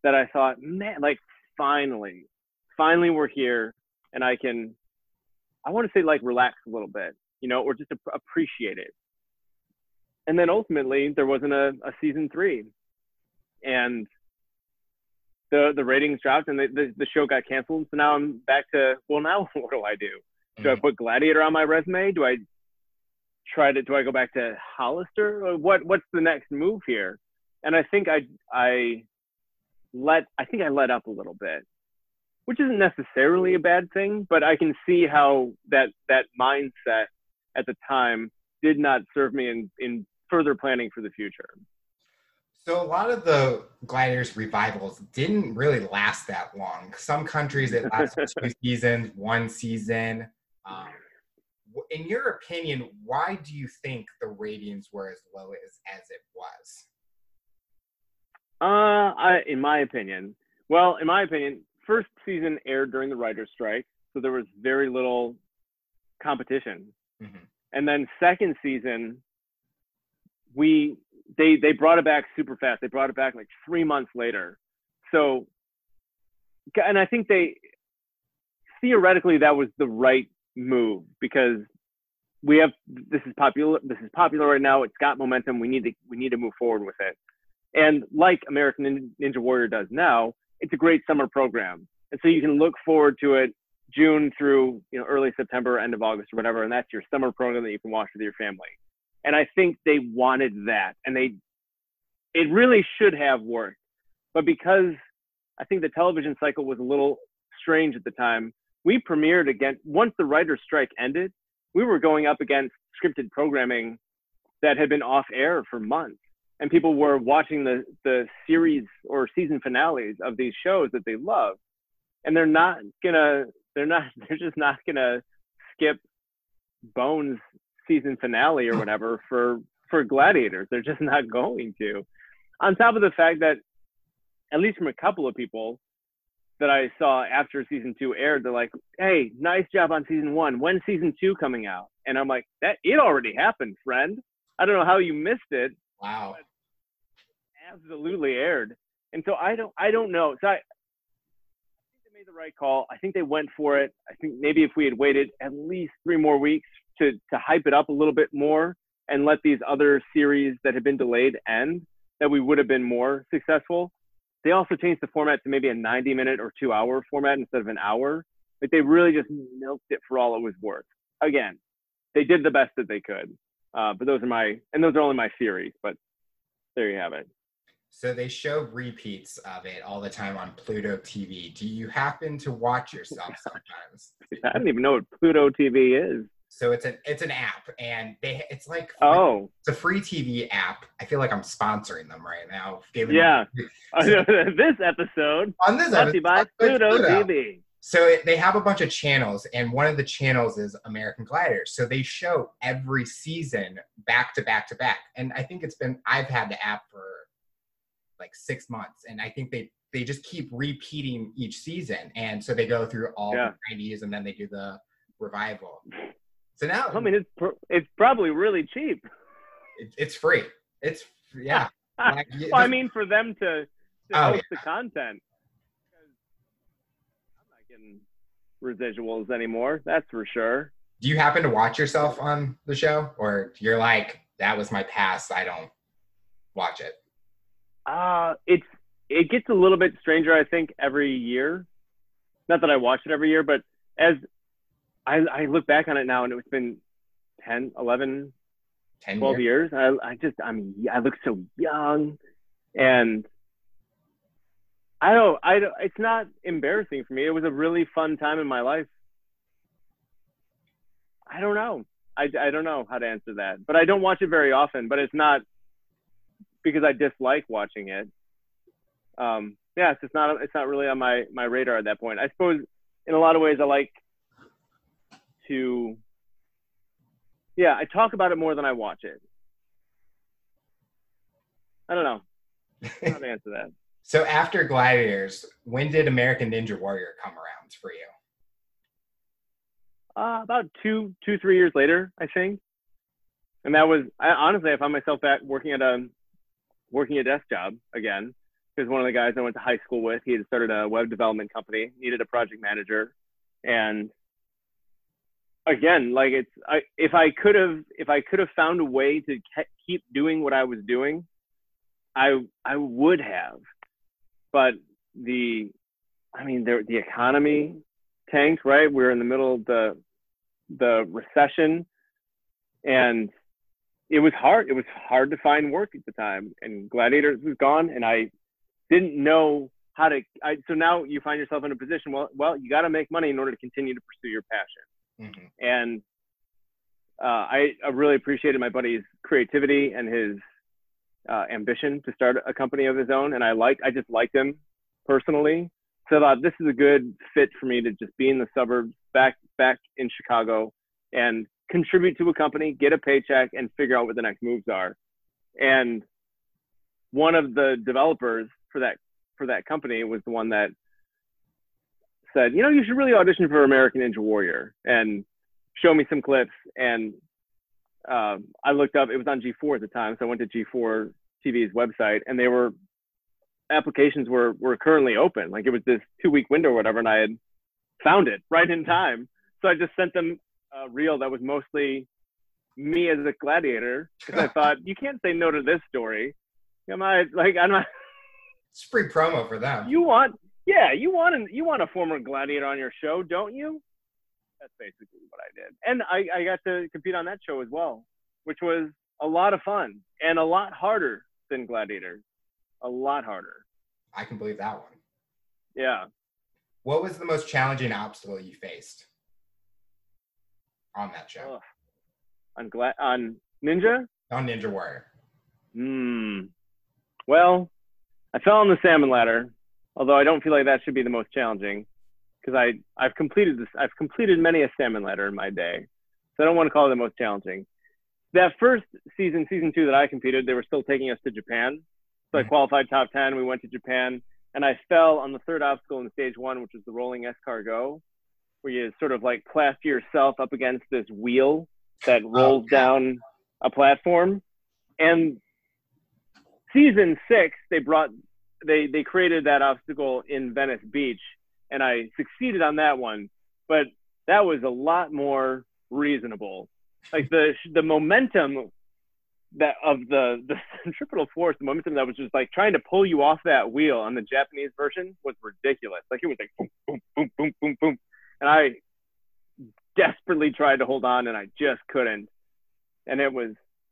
that i thought man like finally, finally we're here and I can, I want to say like relax a little bit, you know, or just appreciate it. And then ultimately there wasn't a, a season three and the, the ratings dropped and the, the, the show got canceled. So now I'm back to, well, now what do I do? Do I mm-hmm. put Gladiator on my resume? Do I try to, do I go back to Hollister? What, what's the next move here? And I think I, I let I think I let up a little bit, which isn't necessarily a bad thing, but I can see how that that mindset at the time did not serve me in in further planning for the future. So a lot of the gladiators revivals didn't really last that long. Some countries it lasted two seasons, one season. Um, in your opinion, why do you think the ratings were as low as, as it was? Uh, I, in my opinion, well, in my opinion, first season aired during the writer's strike, so there was very little competition. Mm-hmm. And then second season, we they they brought it back super fast. They brought it back like three months later. So, and I think they theoretically that was the right move because we have this is popular this is popular right now. It's got momentum. We need to we need to move forward with it. And like American Ninja Warrior does now, it's a great summer program. And so you can look forward to it June through you know early September, end of August or whatever, and that's your summer program that you can watch with your family. And I think they wanted that, and they it really should have worked, but because I think the television cycle was a little strange at the time, we premiered against once the writer's strike ended, we were going up against scripted programming that had been off air for months and people were watching the the series or season finales of these shows that they love. And they're not gonna they're not they're just not gonna skip bones season finale or whatever for for gladiators. They're just not going to. On top of the fact that at least from a couple of people that i saw after season two aired they're like hey nice job on season one. When season two coming out? And i'm like that it already happened friend. I don't know how you missed it. Wow absolutely aired. And so I don't I don't know. So I, think they made the right call. I think they went for it. I think maybe if we had waited at least three more weeks to to hype it up a little bit more and let these other series that had been delayed end, that we would have been more successful. They also changed the format to maybe a 90 minute or two hour format instead of an hour. Like they really just milked it for all it was worth. Again, they did the best that they could. Uh, but those are my, and those are only my theories, but there you have it. So they show repeats of it all the time on Pluto TV. Do you happen to watch yourself sometimes? I don't even know what Pluto TV is. So it's an it's an app, and they it's like oh, it's a free TV app. I feel like I'm sponsoring them right now. yeah, this episode on this episode by Pluto, Pluto TV. So it, they have a bunch of channels, and one of the channels is American Gladiators. So they show every season back to back to back, and I think it's been I've had the app for like six months, and I think they they just keep repeating each season, and so they go through all yeah. the '90s, and then they do the revival. So now, I mean, it's pr- it's probably really cheap. It, it's free. It's yeah. like, well, I mean, for them to, to oh, host yeah. the content, I'm not getting residuals anymore. That's for sure. Do you happen to watch yourself on the show, or you're like, that was my past. I don't watch it. Uh, it's it gets a little bit stranger, I think, every year. Not that I watch it every year, but as I, I look back on it now and it's been 10, 11, 10 12 years. years. I, I just, I'm, I look so young and I don't, I don't, it's not embarrassing for me. It was a really fun time in my life. I don't know. I, I don't know how to answer that, but I don't watch it very often, but it's not because I dislike watching it. Um, yeah, it's just not, it's not really on my, my radar at that point. I suppose in a lot of ways I like to yeah i talk about it more than i watch it. I don't know. How to answer that. So after gladiators when did american ninja warrior come around for you? Uh, about two two three years later i think. And that was I, honestly i found myself back working at a working a desk job again because one of the guys i went to high school with he had started a web development company needed a project manager and again, like it's I, if I could have if I could have found a way to ke- keep doing what I was doing, I I would have. But the I mean the the economy tanked, right? We we're in the middle of the the recession and it was hard. It was hard to find work at the time and Gladiators was gone and I didn't know how to I, so now you find yourself in a position well well you got to make money in order to continue to pursue your passion Mm-hmm. And uh, I, I, really appreciated my buddy's creativity and his uh, ambition to start a company of his own. And I like, I just liked him personally. So I thought this is a good fit for me to just be in the suburbs, back back in Chicago, and contribute to a company, get a paycheck, and figure out what the next moves are. And one of the developers for that for that company was the one that said, you know, you should really audition for American Ninja Warrior and show me some clips. And uh, I looked up, it was on G4 at the time. So I went to G4 TV's website and they were, applications were, were currently open. Like it was this two week window or whatever. And I had found it right in time. So I just sent them Uh, a reel that was mostly me as a gladiator because I thought, you can't say no to this story. Am I like, I'm not. It's free promo for them. You want, yeah, you want a, you want a former gladiator on your show, don't you? That's basically what I did, and I, I got to compete on that show as well, which was a lot of fun and a lot harder than Gladiator, a lot harder. I can believe that one. Yeah. What was the most challenging obstacle you faced on that show? On Gla- on Ninja? On Ninja Warrior. Hmm. Well, I fell on the salmon ladder although I don't feel like that should be the most challenging because I I've completed this I've completed many a salmon ladder in my day, so I don't want to call it the most challenging. That first season, season two that I competed, they were still taking us to Japan. So I mm-hmm. qualified top ten. We went to Japan, and I fell on the third obstacle in stage one, which was the rolling escargot, where you sort of like plaster yourself up against this wheel that oh, rolls oh, down a platform. And season six, they brought they they created that obstacle in Venice Beach, and I succeeded on that one. But that was a lot more reasonable. Like the the momentum that of the the centripetal force, the momentum that was just like trying to pull you off that wheel on the Japanese version was ridiculous. Like it was like boom, boom, boom, boom, boom, boom, and I desperately tried to hold on, and I just couldn't. And it was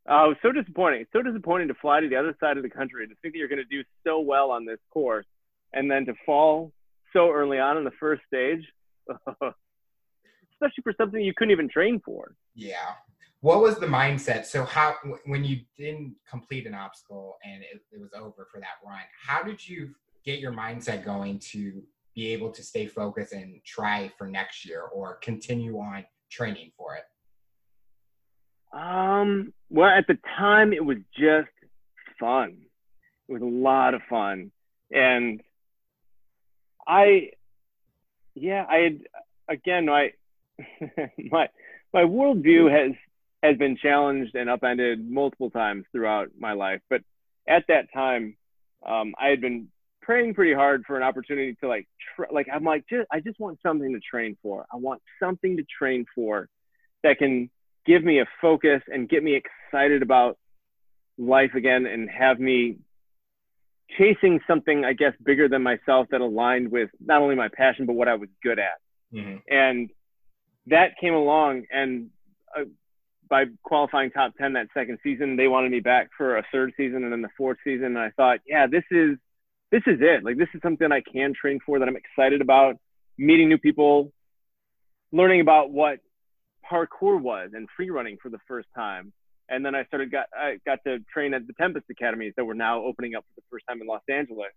Oh, so disappointing. so disappointing to fly to the other side of the country to think that you're going to do so well on this course and then to fall so early on in the first stage, especially for something you couldn't even train for. Yeah. What was the mindset? So how when you didn't complete an obstacle and it, it was over for that run, how did you get your mindset going to be able to stay focused and try for next year or continue on training for it? Um, well, at the time, it was just fun. It was a lot of fun, and I, yeah, I had again, my my my worldview has has been challenged and upended multiple times throughout my life. But at that time, um, I had been praying pretty hard for an opportunity to like, tr- like I'm like, just I just want something to train for. I want something to train for that can give me a focus and get me excited about life again and have me chasing something, I guess, bigger than myself that aligned with not only my passion, but what I was good at. Mm-hmm. And that came along. And uh, by qualifying top 10 that second season, they wanted me back for a third season and then the fourth season. And I thought, yeah, this is, this is it. Like, this is something I can train for that I'm excited about meeting new people, learning about what parkour was and free running for the first time. And then I started got I got to train at the Tempest Academies that were now opening up for the first time in Los Angeles,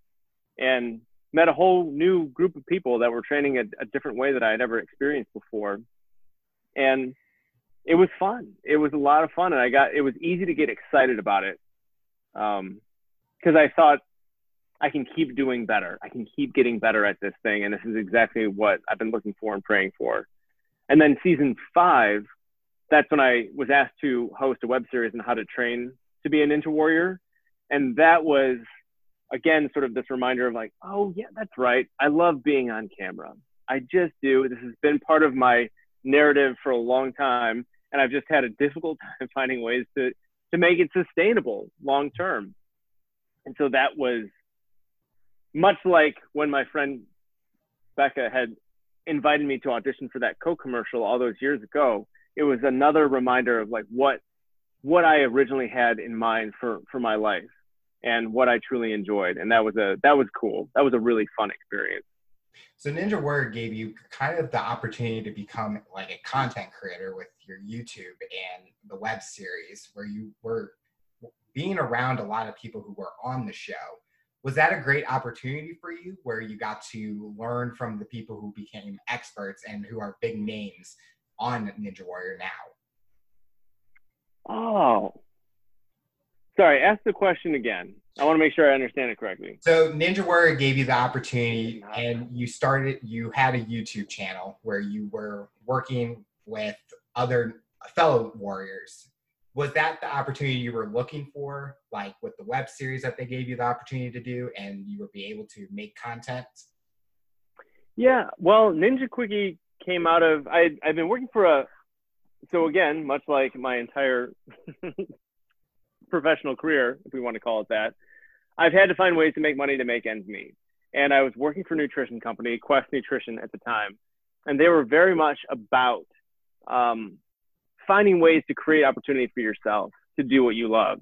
and met a whole new group of people that were training a, a different way that I had never experienced before, and it was fun. It was a lot of fun, and I got it was easy to get excited about it, um, because I thought I can keep doing better. I can keep getting better at this thing, and this is exactly what I've been looking for and praying for. And then season five, that's when I was asked to host a web series on how to train to be a ninja warrior. And that was again sort of this reminder of like, oh yeah, that's right. I love being on camera. I just do. This has been part of my narrative for a long time. And I've just had a difficult time finding ways to to make it sustainable long term. And so that was much like when my friend Becca had invited me to audition for that Coke commercial all those years ago, it was another reminder of like what what I originally had in mind for for my life and what I truly enjoyed, and that was a that was cool. That was a really fun experience. So Ninja Warrior gave you kind of the opportunity to become like a content creator with your YouTube and the web series, where you were being around a lot of people who were on the show was that a great opportunity for you where you got to learn from the people who became experts and who are big names on Ninja Warrior now? Oh, sorry. Ask the question again. I want to make sure I understand it correctly. So Ninja Warrior gave you the opportunity, and you started. You had a YouTube channel where you were working with other fellow warriors was that the opportunity you were looking for like with the web series that they gave you the opportunity to do and you would be able to make content? Yeah well ninja quickie came out of I, i've been working for a so again much like my entire professional career if we want to call it that i've had to find ways to make money to make ends meet. And i was working for a nutrition company quest nutrition at the time and they were very much about um, finding ways to create opportunity for yourself to do what you love.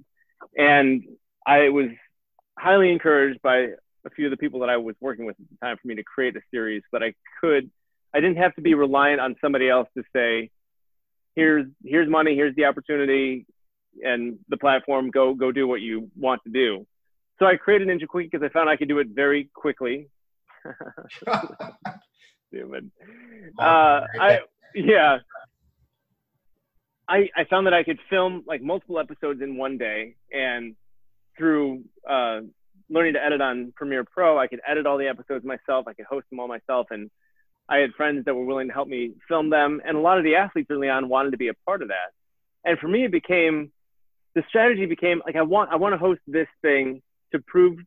And I was highly encouraged by a few of the people that I was working with at the time for me to create a series that I could, I didn't have to be reliant on somebody else to say, here's, here's money, here's the opportunity and the platform, go, go do what you want to do. So I created Ninja Quickie because I found I could do it very quickly. Stupid. Uh, I, yeah, I, I found that I could film like multiple episodes in one day, and through uh, learning to edit on Premiere Pro, I could edit all the episodes myself. I could host them all myself, and I had friends that were willing to help me film them. And a lot of the athletes early on wanted to be a part of that. And for me, it became the strategy became like I want I want to host this thing to prove,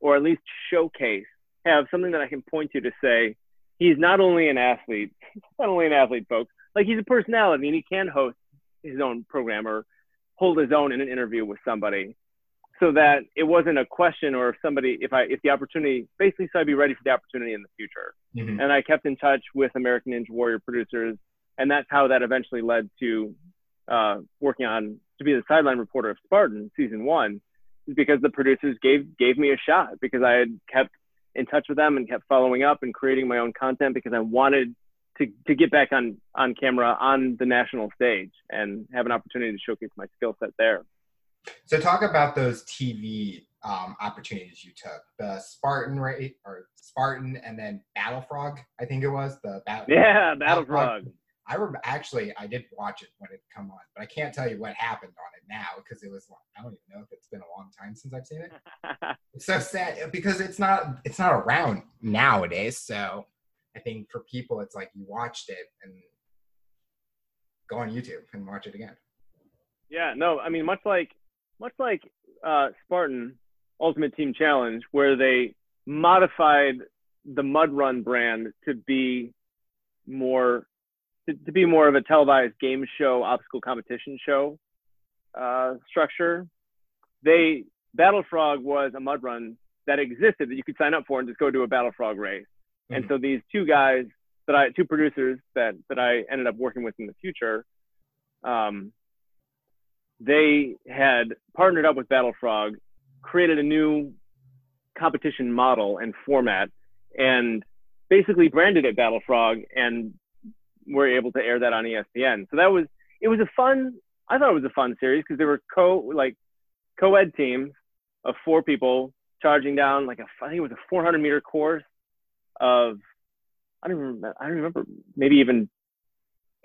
or at least showcase, have something that I can point to to say he's not only an athlete, not only an athlete, folks. Like he's a personality, and he can host his own program or hold his own in an interview with somebody so that it wasn't a question or if somebody if i if the opportunity basically so i'd be ready for the opportunity in the future mm-hmm. and i kept in touch with american ninja warrior producers and that's how that eventually led to uh, working on to be the sideline reporter of spartan season one is because the producers gave gave me a shot because i had kept in touch with them and kept following up and creating my own content because i wanted to, to get back on on camera on the national stage and have an opportunity to showcase my skill set there. So talk about those TV um, opportunities you took. The Spartan right or Spartan and then Battle Frog, I think it was the Battle. Yeah, Battle, Frog. I remember actually I did watch it when it come on, but I can't tell you what happened on it now because it was I don't even know if it's been a long time since I've seen it. it's so sad because it's not it's not around nowadays. So I think for people, it's like you watched it and go on YouTube and watch it again. Yeah, no, I mean, much like much like uh, Spartan Ultimate Team Challenge, where they modified the Mud Run brand to be more to, to be more of a televised game show, obstacle competition show uh, structure. They Battle Frog was a mud run that existed that you could sign up for and just go to a Battle Frog race. Mm-hmm. And so these two guys that I, two producers that that I ended up working with in the future, um, they had partnered up with Battle Frog, created a new competition model and format, and basically branded it Battle Frog, and were able to air that on ESPN. So that was it was a fun. I thought it was a fun series because they were co like co-ed teams of four people charging down like a I think it was a 400 meter course of I don't remember I don't remember maybe even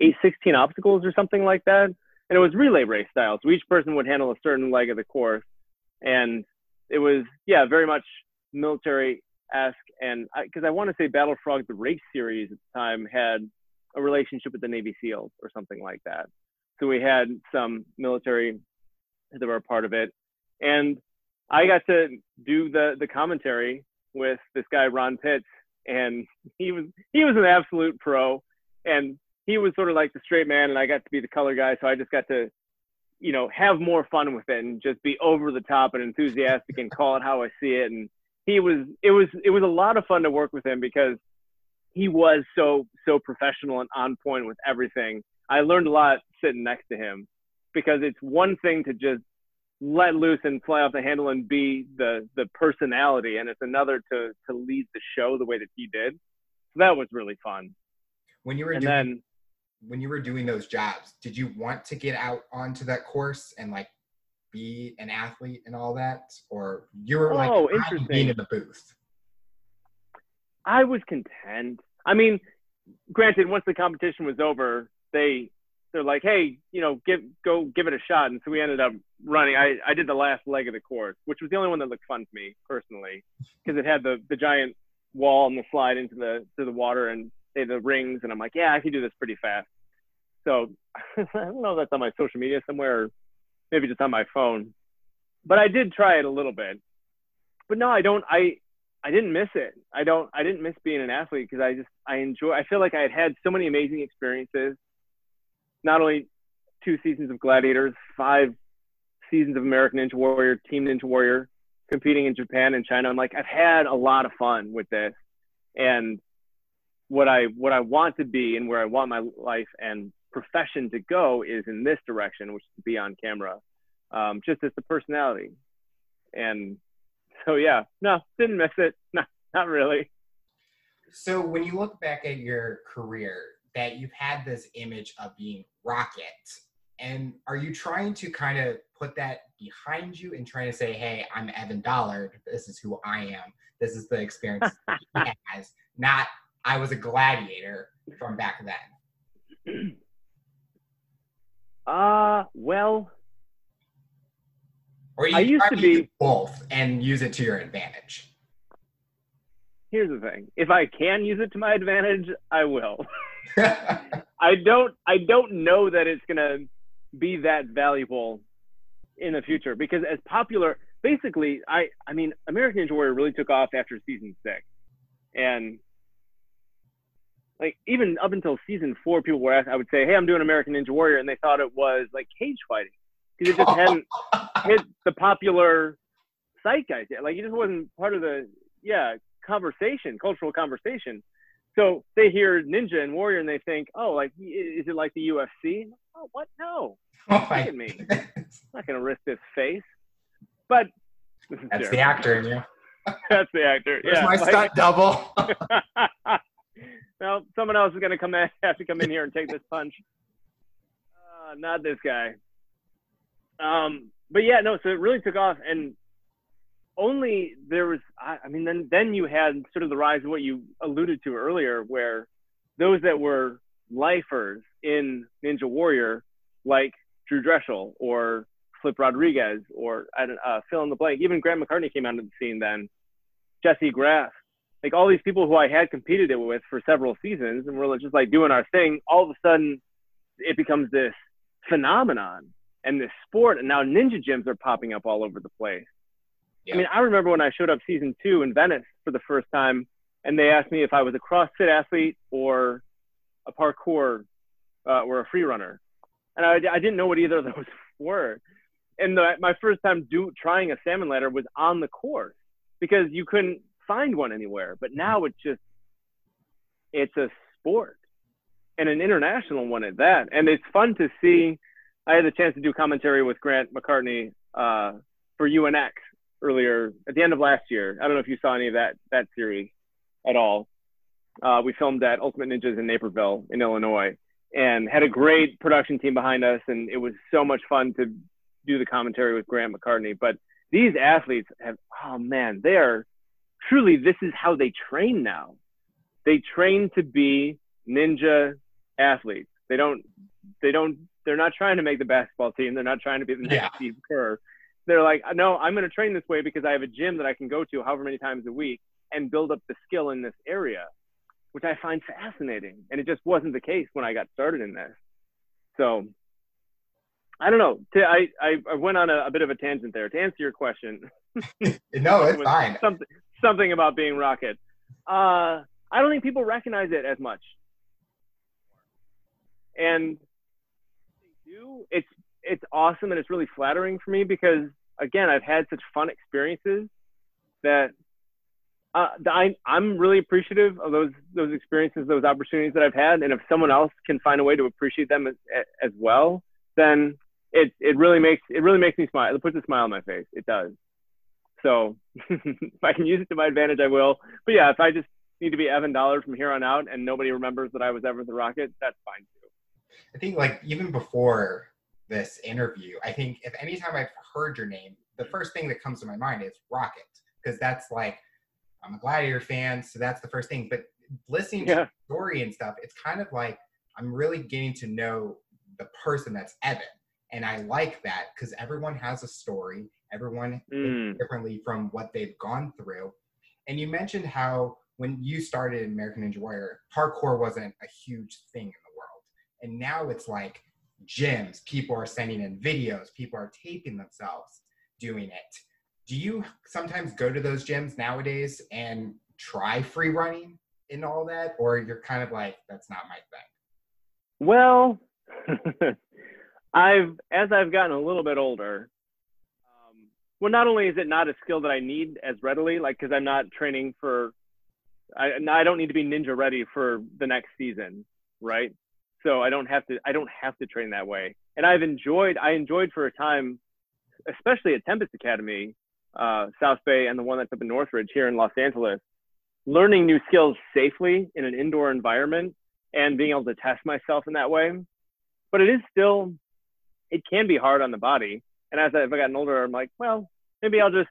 816 obstacles or something like that. And it was relay race style. So each person would handle a certain leg of the course. And it was yeah very much military esque and because I, I want to say Battle Frog the race series at the time had a relationship with the Navy SEALs or something like that. So we had some military that were a part of it. And I got to do the the commentary with this guy Ron Pitts, and he was he was an absolute pro, and he was sort of like the straight man, and I got to be the color guy, so I just got to, you know, have more fun with it and just be over the top and enthusiastic and call it how I see it. And he was it was it was a lot of fun to work with him because he was so so professional and on point with everything. I learned a lot sitting next to him because it's one thing to just let loose and fly off the handle and be the the personality. And it's another to to lead the show the way that he did. So that was really fun. When you were and doing, then when you were doing those jobs did you want to get out onto that course and like be an athlete and all that? Or you were like oh, interesting. being in the booth? I was content. I mean granted once the competition was over they they're like, hey, you know, give go give it a shot. And so we ended up running. I, I did the last leg of the course, which was the only one that looked fun to me personally, because it had the the giant wall and the slide into the to the water and the rings. And I'm like, yeah, I can do this pretty fast. So I don't know if that's on my social media somewhere, or maybe just on my phone. But I did try it a little bit. But no, I don't. I I didn't miss it. I don't. I didn't miss being an athlete because I just I enjoy. I feel like I had had so many amazing experiences not only two seasons of Gladiators, five seasons of American Ninja Warrior, Team Ninja Warrior, competing in Japan and China. I'm like, I've had a lot of fun with this, and what I what I want to be and where I want my life and profession to go is in this direction, which is to be on camera, um, just as the personality. And so, yeah, no, didn't miss it. Not not really. So when you look back at your career, that you've had this image of being rocket. And are you trying to kind of put that behind you and trying to say hey i'm evan dollard. This is who i am. This is the experience he has. Not i was a gladiator from back then. Uh well or you I used to be both and use it to your advantage here's the thing if i can use it to my advantage i will I don't I don't know that it's gonna be that valuable in the future because as popular basically I I mean American Ninja Warrior really took off after season six. And like even up until season four, people were asked, I would say, Hey, I'm doing American Ninja Warrior and they thought it was like cage fighting. Because it just hadn't hit the popular zeitgeist yet. Like it just wasn't part of the yeah, conversation, cultural conversation. So they hear ninja and warrior and they think, oh, like, is it like the UFC? Oh, what? No. Oh Look at me. I'm not going to risk this face. But that's the actor in you. that's the actor. There's yeah. my like, stunt double. well, someone else is going to come in, have to come in here and take this punch. Uh, not this guy. Um, but yeah, no. So it really took off, and only there was I, I mean then then you had sort of the rise of what you alluded to earlier where those that were lifers in Ninja Warrior like Drew Drechsel or Flip Rodriguez or uh, fill in the blank. Even Grant McCartney came out onto the scene then. Jesse Graff. Like all these people who I had competed with for several seasons and we're just like doing our thing all of a sudden it becomes this phenomenon and this sport. And now ninja gyms are popping up all over the place yeah. I mean, I remember when I showed up season two in Venice for the first time, and they asked me if I was a CrossFit athlete or a parkour uh, or a free runner, and I, I didn't know what either of those were. And the, my first time do trying a salmon ladder was on the course because you couldn't find one anywhere. But now it's just it's a sport and an international one at that. And it's fun to see. I had the chance to do commentary with Grant McCartney uh, for UNX earlier at the end of last year. I don't know if you saw any of that that series at all. Uh, we filmed at Ultimate Ninjas in Naperville in Illinois and had a great production team behind us, and it was so much fun to do the commentary with Grant McCartney. But these athletes have, oh man, they are truly. This is how they train now. They train to be ninja athletes. They don't. They don't. They're not trying to make the basketball team. They're not trying to be the next yeah. Steve Kerr they're like, no, I'm going to train this way because I have a gym that I can go to however many times a week and build up the skill in this area, which I find fascinating. And it just wasn't the case when I got started in this. So I don't know. I, I, went on a, a bit of a tangent there. To answer your question, no, it's fine. Something, something about being Rocket. Uh, I don't think people recognize it as much. And do. It's it's awesome and it's really flattering for me because again, I've had such fun experiences that uh, I, I'm really appreciative of those those experiences, those opportunities that I've had, and if someone else can find a way to appreciate them as, as well, then it it really makes it really makes me smile. It puts a smile on my face. It does. So if I can use it to my advantage, I will. But yeah, if I just need to be Evan Dollard from here on out, and nobody remembers that I was ever the Rocket, that's fine too. I think like even before this interview. I think if anytime I've heard your name, the first thing that comes to my mind is Rocket, because that's like I'm a Gladiator fan, so that's the first thing. But listening yeah. to the story and stuff, it's kind of like I'm really getting to know the person that's Evan. And I like that because everyone has a story, everyone mm. differently from what they've gone through. And you mentioned how when you started in American Ninja Warrior, parkour wasn't a huge thing in the world. And now it's like gyms, people are sending in videos, people are taping themselves doing it. Do you sometimes go to those gyms nowadays and try free running and all that, or you're kind of like, that's not my thing? Well, I've as I've gotten a little bit older. Um, well, not only is it not a skill that I need as readily, like because I'm not training for, I I don't need to be ninja ready for the next season, right? So I don't have to I don't have to train that way. And I've enjoyed I enjoyed for a time, especially at Tempest Academy, uh, South Bay, and the one that's up in Northridge here in Los Angeles, learning new skills safely in an indoor environment and being able to test myself in that way. But it is still it can be hard on the body. And as I've gotten older, I'm like, well, maybe I'll just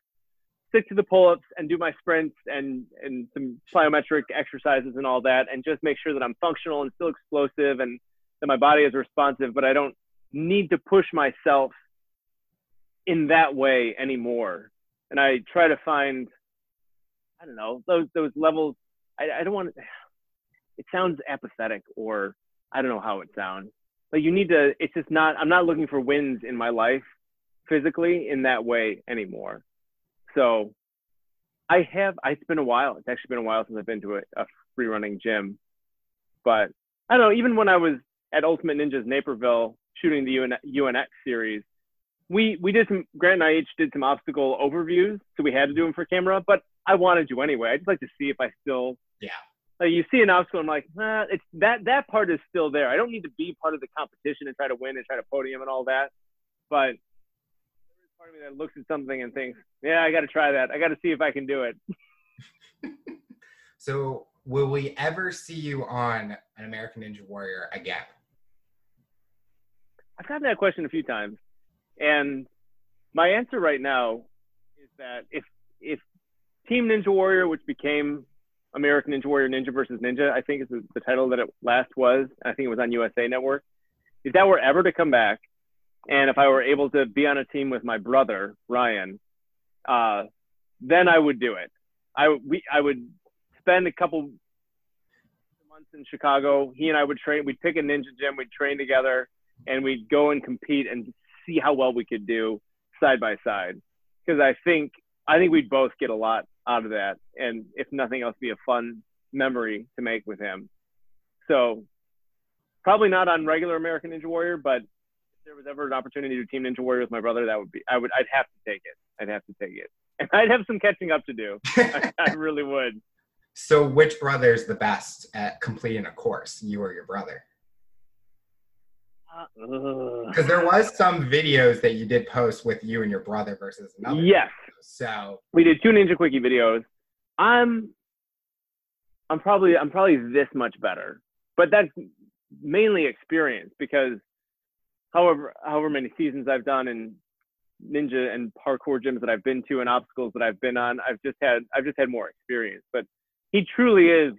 stick to the pull-ups and do my sprints and and some plyometric exercises and all that and just make sure that I'm functional and still explosive and that my body is responsive but I don't need to push myself in that way anymore. And I try to find I don't know those those levels. I, I don't want it sounds apathetic or I don't know how it sounds but you need to it's just not I'm not looking for wins in my life physically in that way anymore so I have, it's been a while. It's actually been a while since I've been to a, a free running gym. But I don't know, even when I was at Ultimate Ninjas Naperville shooting the UN, UNX series, we, we did some, Grant and I each did some obstacle overviews. So we had to do them for camera, but I wanted to anyway. I just like to see if I still, yeah. Like you see an obstacle, I'm like, nah, it's that that part is still there. I don't need to be part of the competition and try to win and try to podium and all that. But part of me that looks at something and thinks, yeah, I got to try that. I got to see if I can do it. so, will we ever see you on an American Ninja Warrior again? I've gotten that question a few times, and my answer right now is that if if Team Ninja Warrior, which became American Ninja Warrior Ninja versus Ninja, I think is the, the title that it last was. I think it was on USA Network. If that were ever to come back, and if I were able to be on a team with my brother Ryan, uh, then I would do it. I we I would spend a couple months in Chicago. He and I would train. We'd pick a ninja gym. We'd train together, and we'd go and compete and see how well we could do side by side. Because I think I think we'd both get a lot out of that, and if nothing else, be a fun memory to make with him. So Probably not on regular American Ninja Warrior, but there was ever an opportunity to team Ninja Warrior with my brother, that would be I would I'd have to take it. I'd have to take it, and I'd have some catching up to do. I, I really would. So, which brother is the best at completing a course, you or your brother? Uh, because there was some videos that you did post with you and your brother versus another. Yes. So we did two Ninja Quickie videos. I'm, I'm probably I'm probably this much better, but that's mainly experience because, however however many seasons I've done in ninja and parkour gyms that I've been to and obstacles that I've been on, I've just had I've just had more experience. But he truly is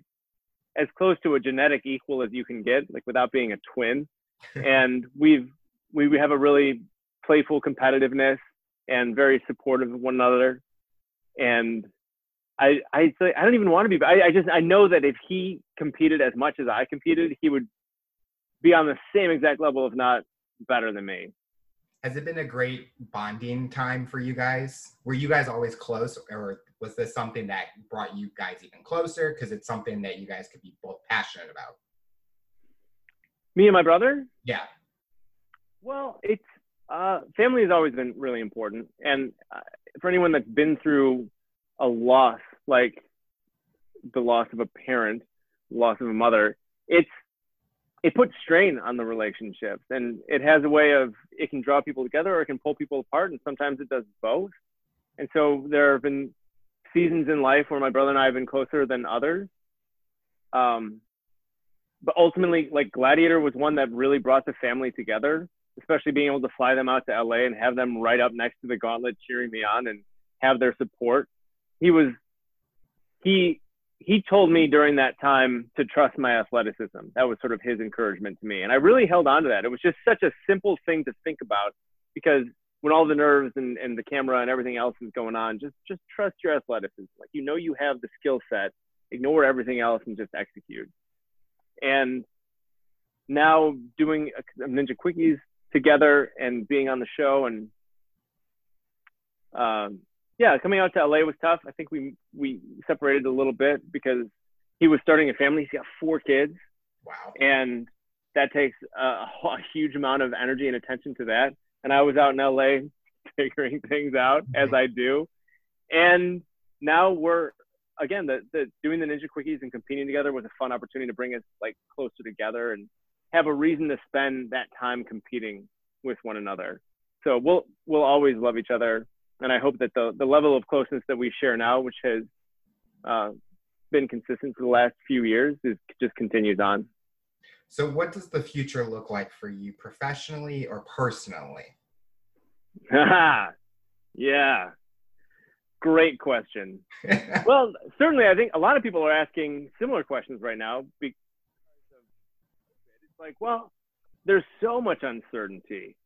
as close to a genetic equal as you can get, like without being a twin. and we've we, we have a really playful competitiveness and very supportive of one another. And I I I don't even want to be. I, I just I know that if he competed as much as I competed, he would be on the same exact level, if not better than me. Has it been a great bonding time for you guys? Were you guys always close, or was this something that brought you guys even closer because it's something that you guys could be both passionate about? Me and my brother? Yeah. Well, it's uh, family has always been really important, and uh, for anyone that's been through a loss, like the loss of a parent, loss of a mother, it's it puts strain on the relationships, and it has a way of it can draw people together or it can pull people apart, and sometimes it does both. And so there have been seasons in life where my brother and I have been closer than others. Um, but ultimately, like Gladiator was one that really brought the family together, especially being able to fly them out to LA and have them right up next to the gauntlet cheering me on and have their support. He was, he, he told me during that time to trust my athleticism. That was sort of his encouragement to me. And I really held on to that. It was just such a simple thing to think about because when all the nerves and, and the camera and everything else is going on, just just trust your athleticism. Like you know you have the skill set, ignore everything else and just execute. And now doing Ninja Quickies together and being on the show and um, yeah, coming out to LA was tough. I think we we separated a little bit because he was starting a family. He's got four kids. Wow. And that takes a, a huge amount of energy and attention to that and I was out in LA figuring things out mm-hmm. as I do. And now we're again the, the doing the ninja quickies and competing together was a fun opportunity to bring us like closer together and have a reason to spend that time competing with one another. So we'll we'll always love each other, and I hope that the the level of closeness that we share now, which has uh, been consistent for the last few years, is just continues on. So, what does the future look like for you professionally or personally? yeah. Great question. well, certainly, I think a lot of people are asking similar questions right now because it's like, well, there's so much uncertainty.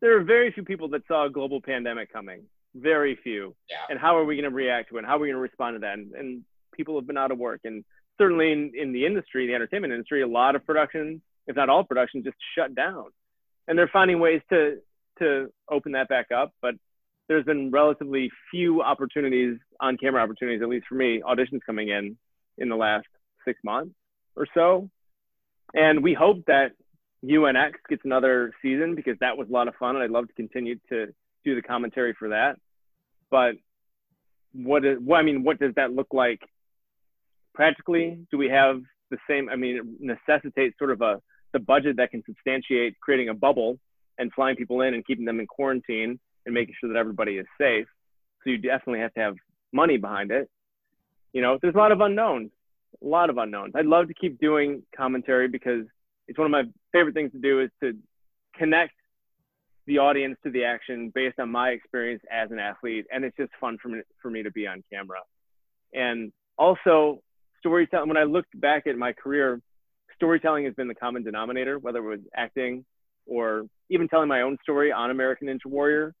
There are very few people that saw a global pandemic coming. Very few. Yeah. And how are we going to react to it? How are we going to respond to that? And, and people have been out of work. And certainly in, in the industry, the entertainment industry, a lot of production, if not all production, just shut down. And they're finding ways to to open that back up, but there's been relatively few opportunities on camera opportunities, at least for me, auditions coming in in the last six months or so. And we hope that UNX gets another season because that was a lot of fun, and I'd love to continue to do the commentary for that. But what is, what I mean, what does that look like practically? Do we have the same? I mean, it necessitates sort of a the budget that can substantiate creating a bubble and flying people in and keeping them in quarantine and making sure that everybody is safe. So you definitely have to have money behind it. You know, there's a lot of unknowns, a lot of unknowns. I'd love to keep doing commentary because it's one of my favorite things to do is to connect the audience to the action based on my experience as an athlete. And it's just fun for me, for me to be on camera. And also storytelling, when I looked back at my career, storytelling has been the common denominator, whether it was acting or even telling my own story on American Ninja Warrior.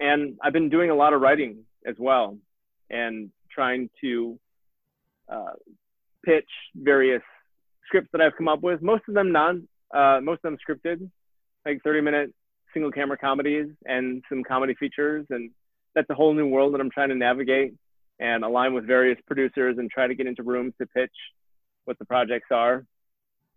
And I've been doing a lot of writing as well and trying to uh, pitch various scripts that I've come up with. Most of them non, uh, most of them scripted, like 30 minute single camera comedies and some comedy features. And that's a whole new world that I'm trying to navigate and align with various producers and try to get into rooms to pitch what the projects are.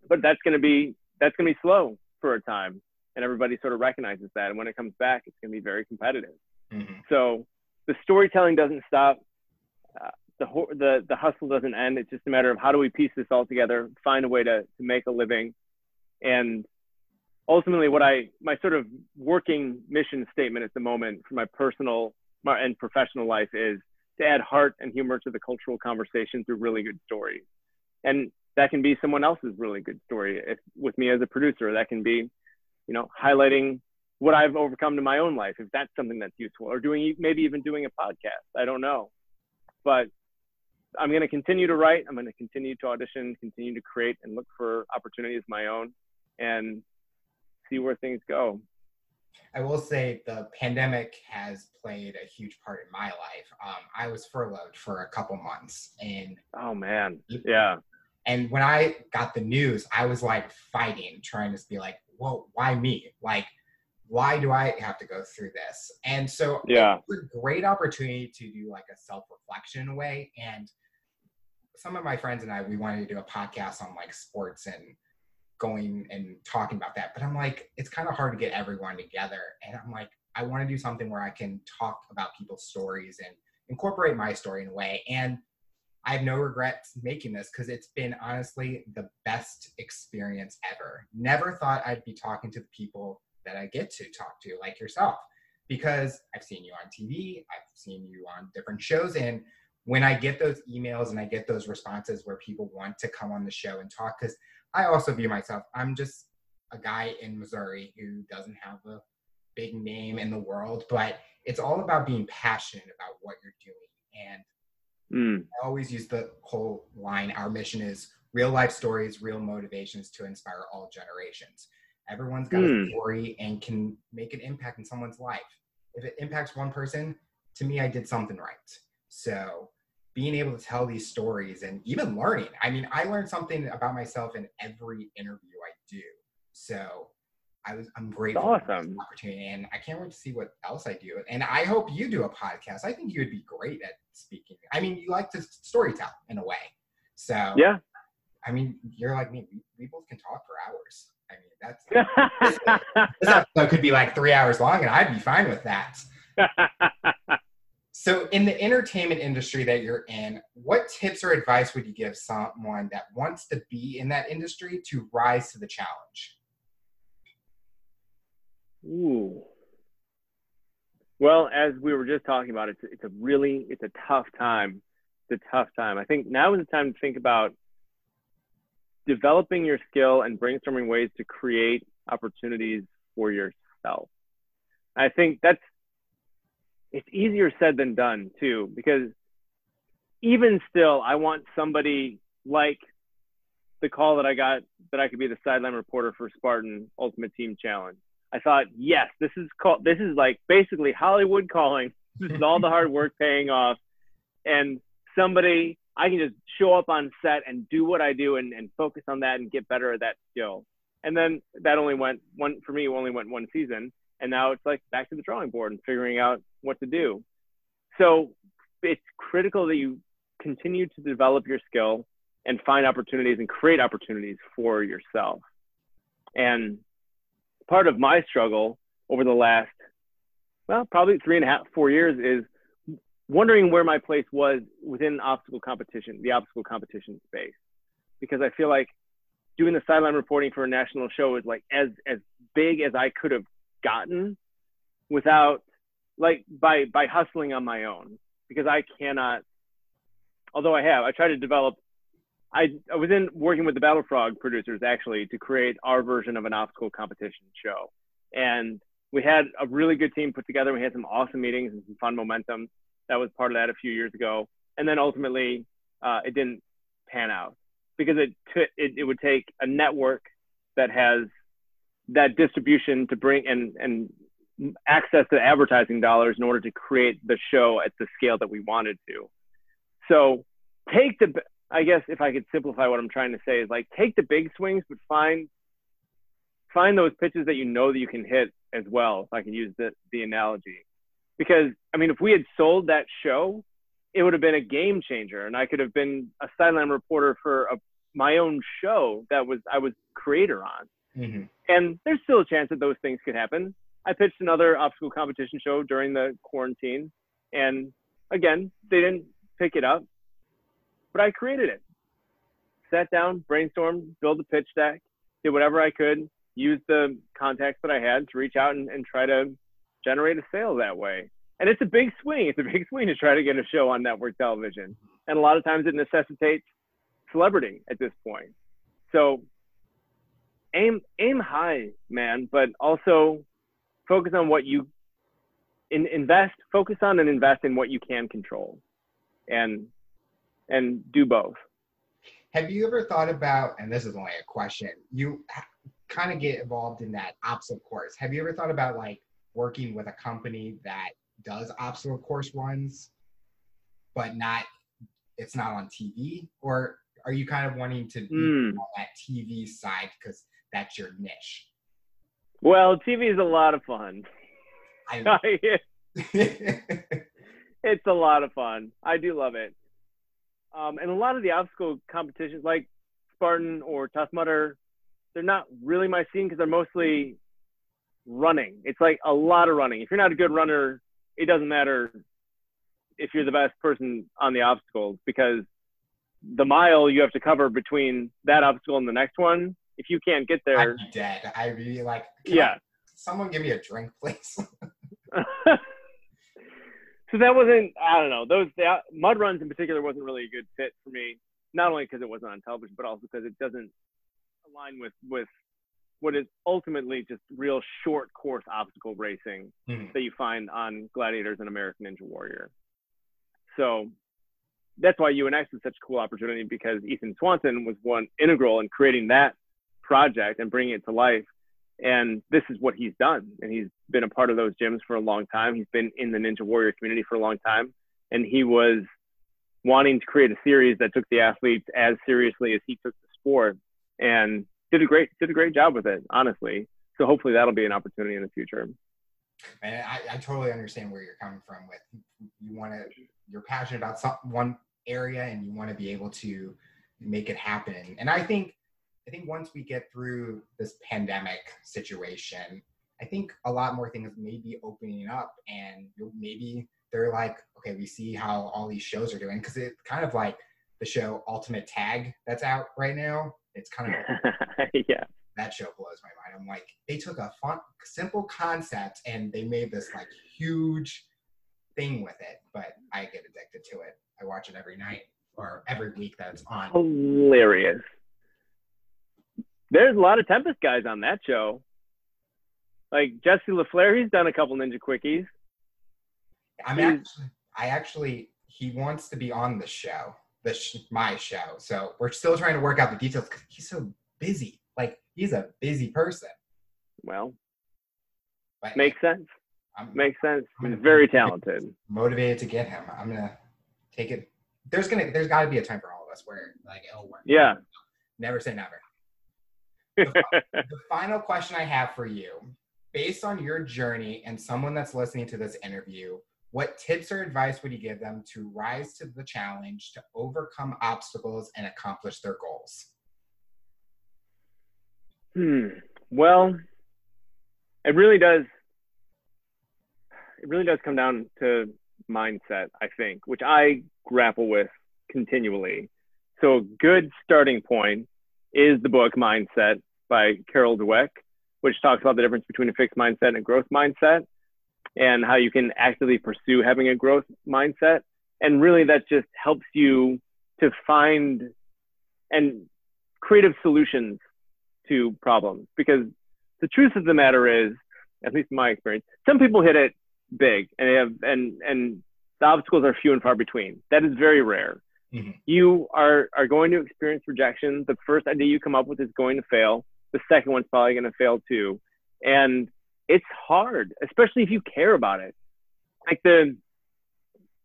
but that's going to be that's going to be slow for a time, and everybody sort of recognizes that. And when it comes back, it's going to be very competitive. Mm-hmm. So the storytelling doesn't stop. Uh, the, the the hustle doesn't end. It's just a matter of how do we piece this all together, find a way to to make a living, and ultimately, what I my sort of working mission statement at the moment for my personal and professional life is to add heart and humor to the cultural conversation through really good stories, and that can be someone else's really good story. If with me as a producer, that can be, you know, highlighting what I've overcome in my own life, if that's something that's useful, or doing maybe even doing a podcast. I don't know, but I'm going to continue to write. I'm going to continue to audition, continue to create, and look for opportunities of my own, and see where things go. I will say the pandemic has played a huge part in my life. Um, I was furloughed for a couple months, and oh man, yeah. And when I got the news, I was like fighting, trying to be like, "Whoa, why me? Like, why do I have to go through this?" And so, yeah, it was a great opportunity to do like a self reflection way, and some of my friends and I, we wanted to do a podcast on like sports and going and talking about that. But I'm like, it's kind of hard to get everyone together. And I'm like, I want to do something where I can talk about people's stories and incorporate my story in a way. And I have no regrets making this because it's been honestly the best experience ever. Never thought I'd be talking to the people that I get to talk to, like yourself, because I've seen you on TV, I've seen you on different shows, and when I get those emails and I get those responses where people want to come on the show and talk, because I also view myself, I'm just a guy in Missouri who doesn't have a big name in the world, but it's all about being passionate about what you're doing. And mm. I always use the whole line our mission is real life stories, real motivations to inspire all generations. Everyone's got mm. a hmm. story and can make an impact in someone's life. If it impacts one person, to me, I did something right. So being able to tell these stories and even learning. I mean, I learned something about myself in every interview I do. So I was I'm grateful awesome. for this opportunity and I can't wait to see what else I do. And I hope you do a podcast. I think you would be great at speaking. I mean, you like to storytell in a way. So yeah. I mean, you're like me. We, we both can talk for hours. I mean, that's this episode could be like three hours long, and I'd be fine with that. So, in the entertainment industry that you're in, what tips or advice would you give someone that wants to be in that industry to rise to the challenge? Ooh. Well, as we were just talking about, it's it's a really it's a tough time. It's a tough time. I think now is the time to think about developing your skill and brainstorming ways to create opportunities for yourself. I think that's it's easier said than done too, because even still, I want somebody like the call that I got that I could be the sideline reporter for Spartan Ultimate Team Challenge. I thought, yes, this is called. This is like basically Hollywood calling. This is all the hard work paying off, and somebody I can just show up on set and do what I do and, and focus on that and get better at that skill. And then that only went one for me. Only went one season, and now it's like back to the drawing board and figuring out what to do. So it's critical that you continue to develop your skill and find opportunities and create opportunities for yourself. And part of my struggle over the last, well, probably three and a half, four years is wondering where my place was within obstacle competition, the obstacle competition space. Because I feel like doing the sideline reporting for a national show is like as as big as I could have gotten without like by by hustling on my own. Because I cannot although I have I tried to develop I, I was in working with the Battle Frog producers actually to create our version of an obstacle competition show. And we had a really good team put together. We had some awesome meetings and some fun momentum that was part of that a few years ago and then ultimately uh, it didn't pan out because it, t- it it would take a network that has that distribution to bring and and access to advertising dollars in order to create the show at the scale that we wanted to. So take the I guess if I could simplify what I'm trying to say is like take the big swings but find find those pitches that you know that you can hit as well if I can use the the analogy. Because I mean if we had sold that show, it would have been a game changer and I could have been a sideline reporter for a my own show that was I was creator on. Mm-hmm. And there's still a chance that those things could happen. I pitched another obstacle competition show during the quarantine, and again, they didn't pick it up, but I created it. Sat down, brainstormed, built a pitch deck, did whatever I could, used the contacts that I had to reach out and, and try to generate a sale that way. And it's a big swing. It's a big swing to try to get a show on network television. And a lot of times it necessitates celebrity at this point. So aim aim high, man, but also focus on what you in, invest. Focus on and invest in what you can control, and and do both. Have you ever thought about? And this is only a question. You kind of get involved in that ops, of course. Have you ever thought about like working with a company that does obstacle course runs, but not it's not on TV, or are you kind of wanting to be Mm. on that TV side because that's your niche? Well, TV is a lot of fun. I, it's a lot of fun. I do love it. Um, and a lot of the obstacle competitions, like Spartan or Tough Mudder, they're not really my scene because they're mostly running. It's like a lot of running. If you're not a good runner, it doesn't matter if you're the best person on the obstacles because the mile you have to cover between that obstacle and the next one. If you can't get there, I'd be dead. I'd be like, "Can I- yeah. someone give me a drink, please. so that wasn't I don't know those the, mud runs in particular wasn't really a good fit for me. Not only because it wasn't on television, but also because it doesn't align with with what is ultimately just real short course obstacle racing Mhm. that you find on Gladiators and American Ninja Warrior. So that's why UNX is such a cool opportunity because Ethan Swanson was one integral in creating that project and bringing it to life. And this is what he's done. And he's been a part of those gyms for a long time. He's been in the Ninja Warrior community for a long time. And he was wanting to create a series that took the athletes as seriously as he took the sport and did a great did a great job with it, honestly. So hopefully that'll be an opportunity in the future. And I, I totally understand where you're coming from with you want to you're passionate about some one area and you want to be able to make it happen. And I think I think once we get through this pandemic situation, I think a lot more things may be opening up and maybe they're like, okay, we see how all these shows are doing because it kind of like the show Ultimate Tag that's out right now. It's kind of yeah. that show blows my mind. I'm like, they took a fun, simple concept and they made this like huge thing with it. But I get addicted to it. I watch it every night or every week that it's on. Hilarious. There's a lot of Tempest guys on that show. Like Jesse La Flair, he's done a couple ninja quickies. I'm he's- actually, I actually, he wants to be on the show, the sh- my show. So we're still trying to work out the details because he's so busy. Like he's a busy person. Well, But makes sense. I'm Makes sense. I'm He's very talented. motivated to get him. I'm gonna take it. There's gonna, there's got to be a time for all of us where like it'll work. Yeah. Never say never. the final question I have for you, based on your journey and someone that's listening to this interview, what tips or advice would you give them to rise to the challenge to overcome obstacles and accomplish their goals? Hmm. Well, it really does. It really does come down to mindset, I think, which I grapple with continually. So, a good starting point is the book Mindset by Carol Dweck, which talks about the difference between a fixed mindset and a growth mindset and how you can actively pursue having a growth mindset. And really, that just helps you to find and creative solutions to problems. Because the truth of the matter is at least in my experience some people hit it big and they have and and the obstacles are few and far between. That is very rare. Mhm. you are are going to experience rejection. The first idea you come up with is going to fail. The second one's probably going to fail too. And it's hard especially if you care about it like the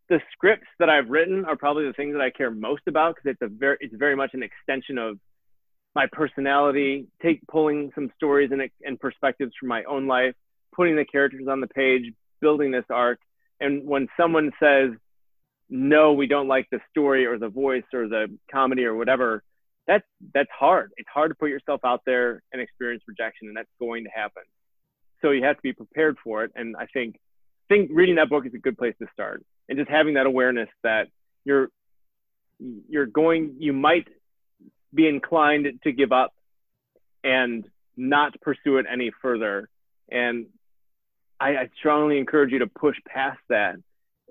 the scripts that i've written are probably the things that i care most about because it's a very it's very much an extension of my personality, take pulling some stories and, and perspectives from my own life, putting the characters on the page, building this arc. And when someone says, no, we don't like the story or the voice or the comedy or whatever, that's that's hard. It's hard to put yourself out there and experience rejection, and that's going to happen. So you have to be prepared for it. And I think think reading that book is a good place to start, and just having that awareness that you're you're going you might be inclined to give up and not pursue it any further. And I, I strongly encourage you to push past that.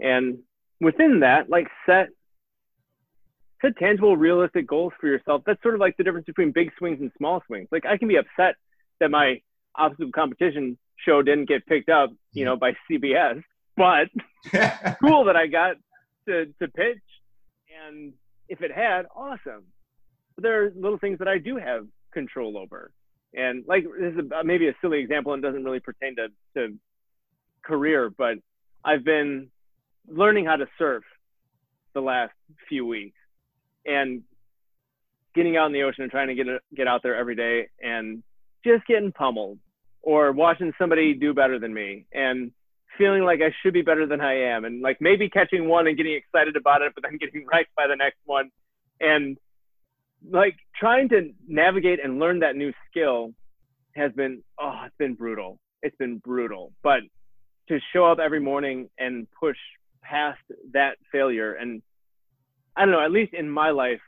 And within that, like set set tangible, realistic goals for yourself. That's sort of like the difference between big swings and small swings. Like I can be upset that my obstacle competition show didn't get picked up, you know, by CBS, but cool that I got to, to pitch. And if it had, awesome. But there are little things that I do have control over. And like this is a, maybe a silly example and doesn't really pertain to, to career, but I've been learning how to surf the last few weeks and getting out in the ocean and trying to get get out there every day and just getting pummeled or watching somebody do better than me and feeling like I should be better than I am and like maybe catching one and getting excited about it but then getting right by the next one. And like trying to navigate and learn that new skill has been oh it's been brutal. It's been brutal. But to show up every morning and push past that failure and i don't know at least in my life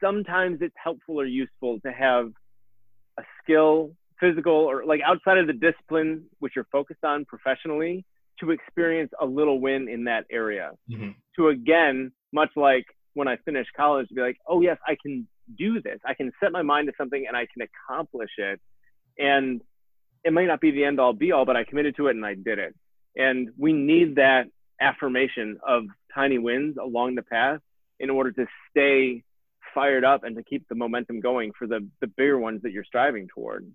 sometimes it's helpful or useful to have a skill physical or like outside of the discipline which you're focused on professionally to experience a little win in that area. Mm-hmm. to again much like when i finished college to be like oh yes i can do this. I can set my mind to something and i can accomplish it. And it might not be the end all be all but i committed to it and i did it. And we need that affirmation of tiny wins along the path in order to stay fired up and to keep the momentum going for the the bigger ones that you're striving toward.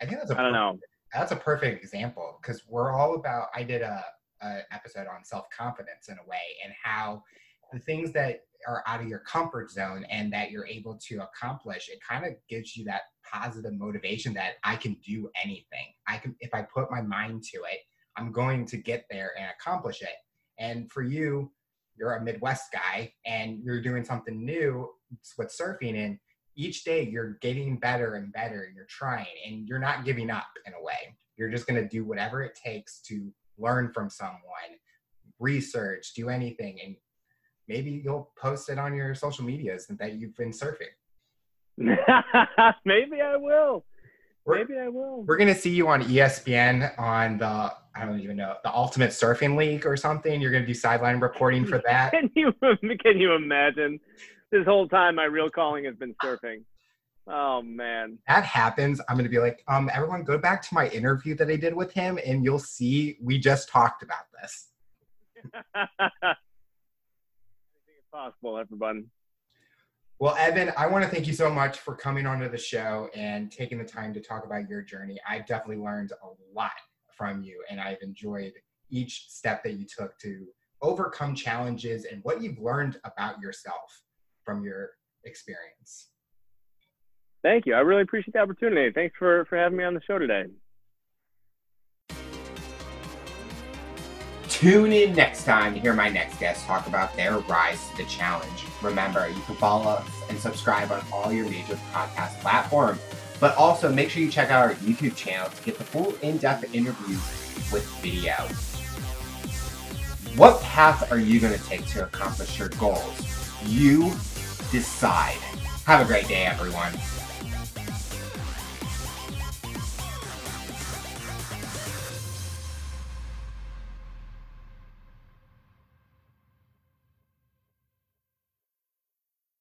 I think that's a I don't know. That's a perfect example because we're all about. I did a, a episode on self confidence in a way and how the things that are out of your comfort zone and that you're able to accomplish, it kind of gives you that positive motivation that I can do anything. I can if I put my mind to it, I'm going to get there and accomplish it. And for you, you're a Midwest guy and you're doing something new with surfing and each day you're getting better and better you're trying and you're not giving up in a way. You're just going to do whatever it takes to learn from someone research do anything and maybe you'll post it on your social medias that you've been surfing. Maybe i will we're, maybe i will we're going to see you on espn on the i don't even know the ultimate surfing league or something you're going to do sideline reporting for that can you can you imagine this whole time my real calling has been surfing. Oh man. That happens. I'm gonna be like, um, everyone go back to my interview that I did with him and you'll see we just talked about this. Anything is possible, everyone. Well, Evan, I want to thank you so much for coming onto the show and taking the time to talk about your journey. I've definitely learned a lot from you, and I've enjoyed each step that you took to overcome challenges and what you've learned about yourself from your experience. Thank you. I really appreciate the opportunity. Thanks for, for having me on the show today. Tune in next time to hear my next guest talk about their rise to the challenge. Remember, you can follow us and subscribe on all your major podcast platforms, but also make sure you check out our YouTube channel to get the full in-depth interviews with video. What path are you going to take to accomplish your goals? You decide. Have a great day, everyone.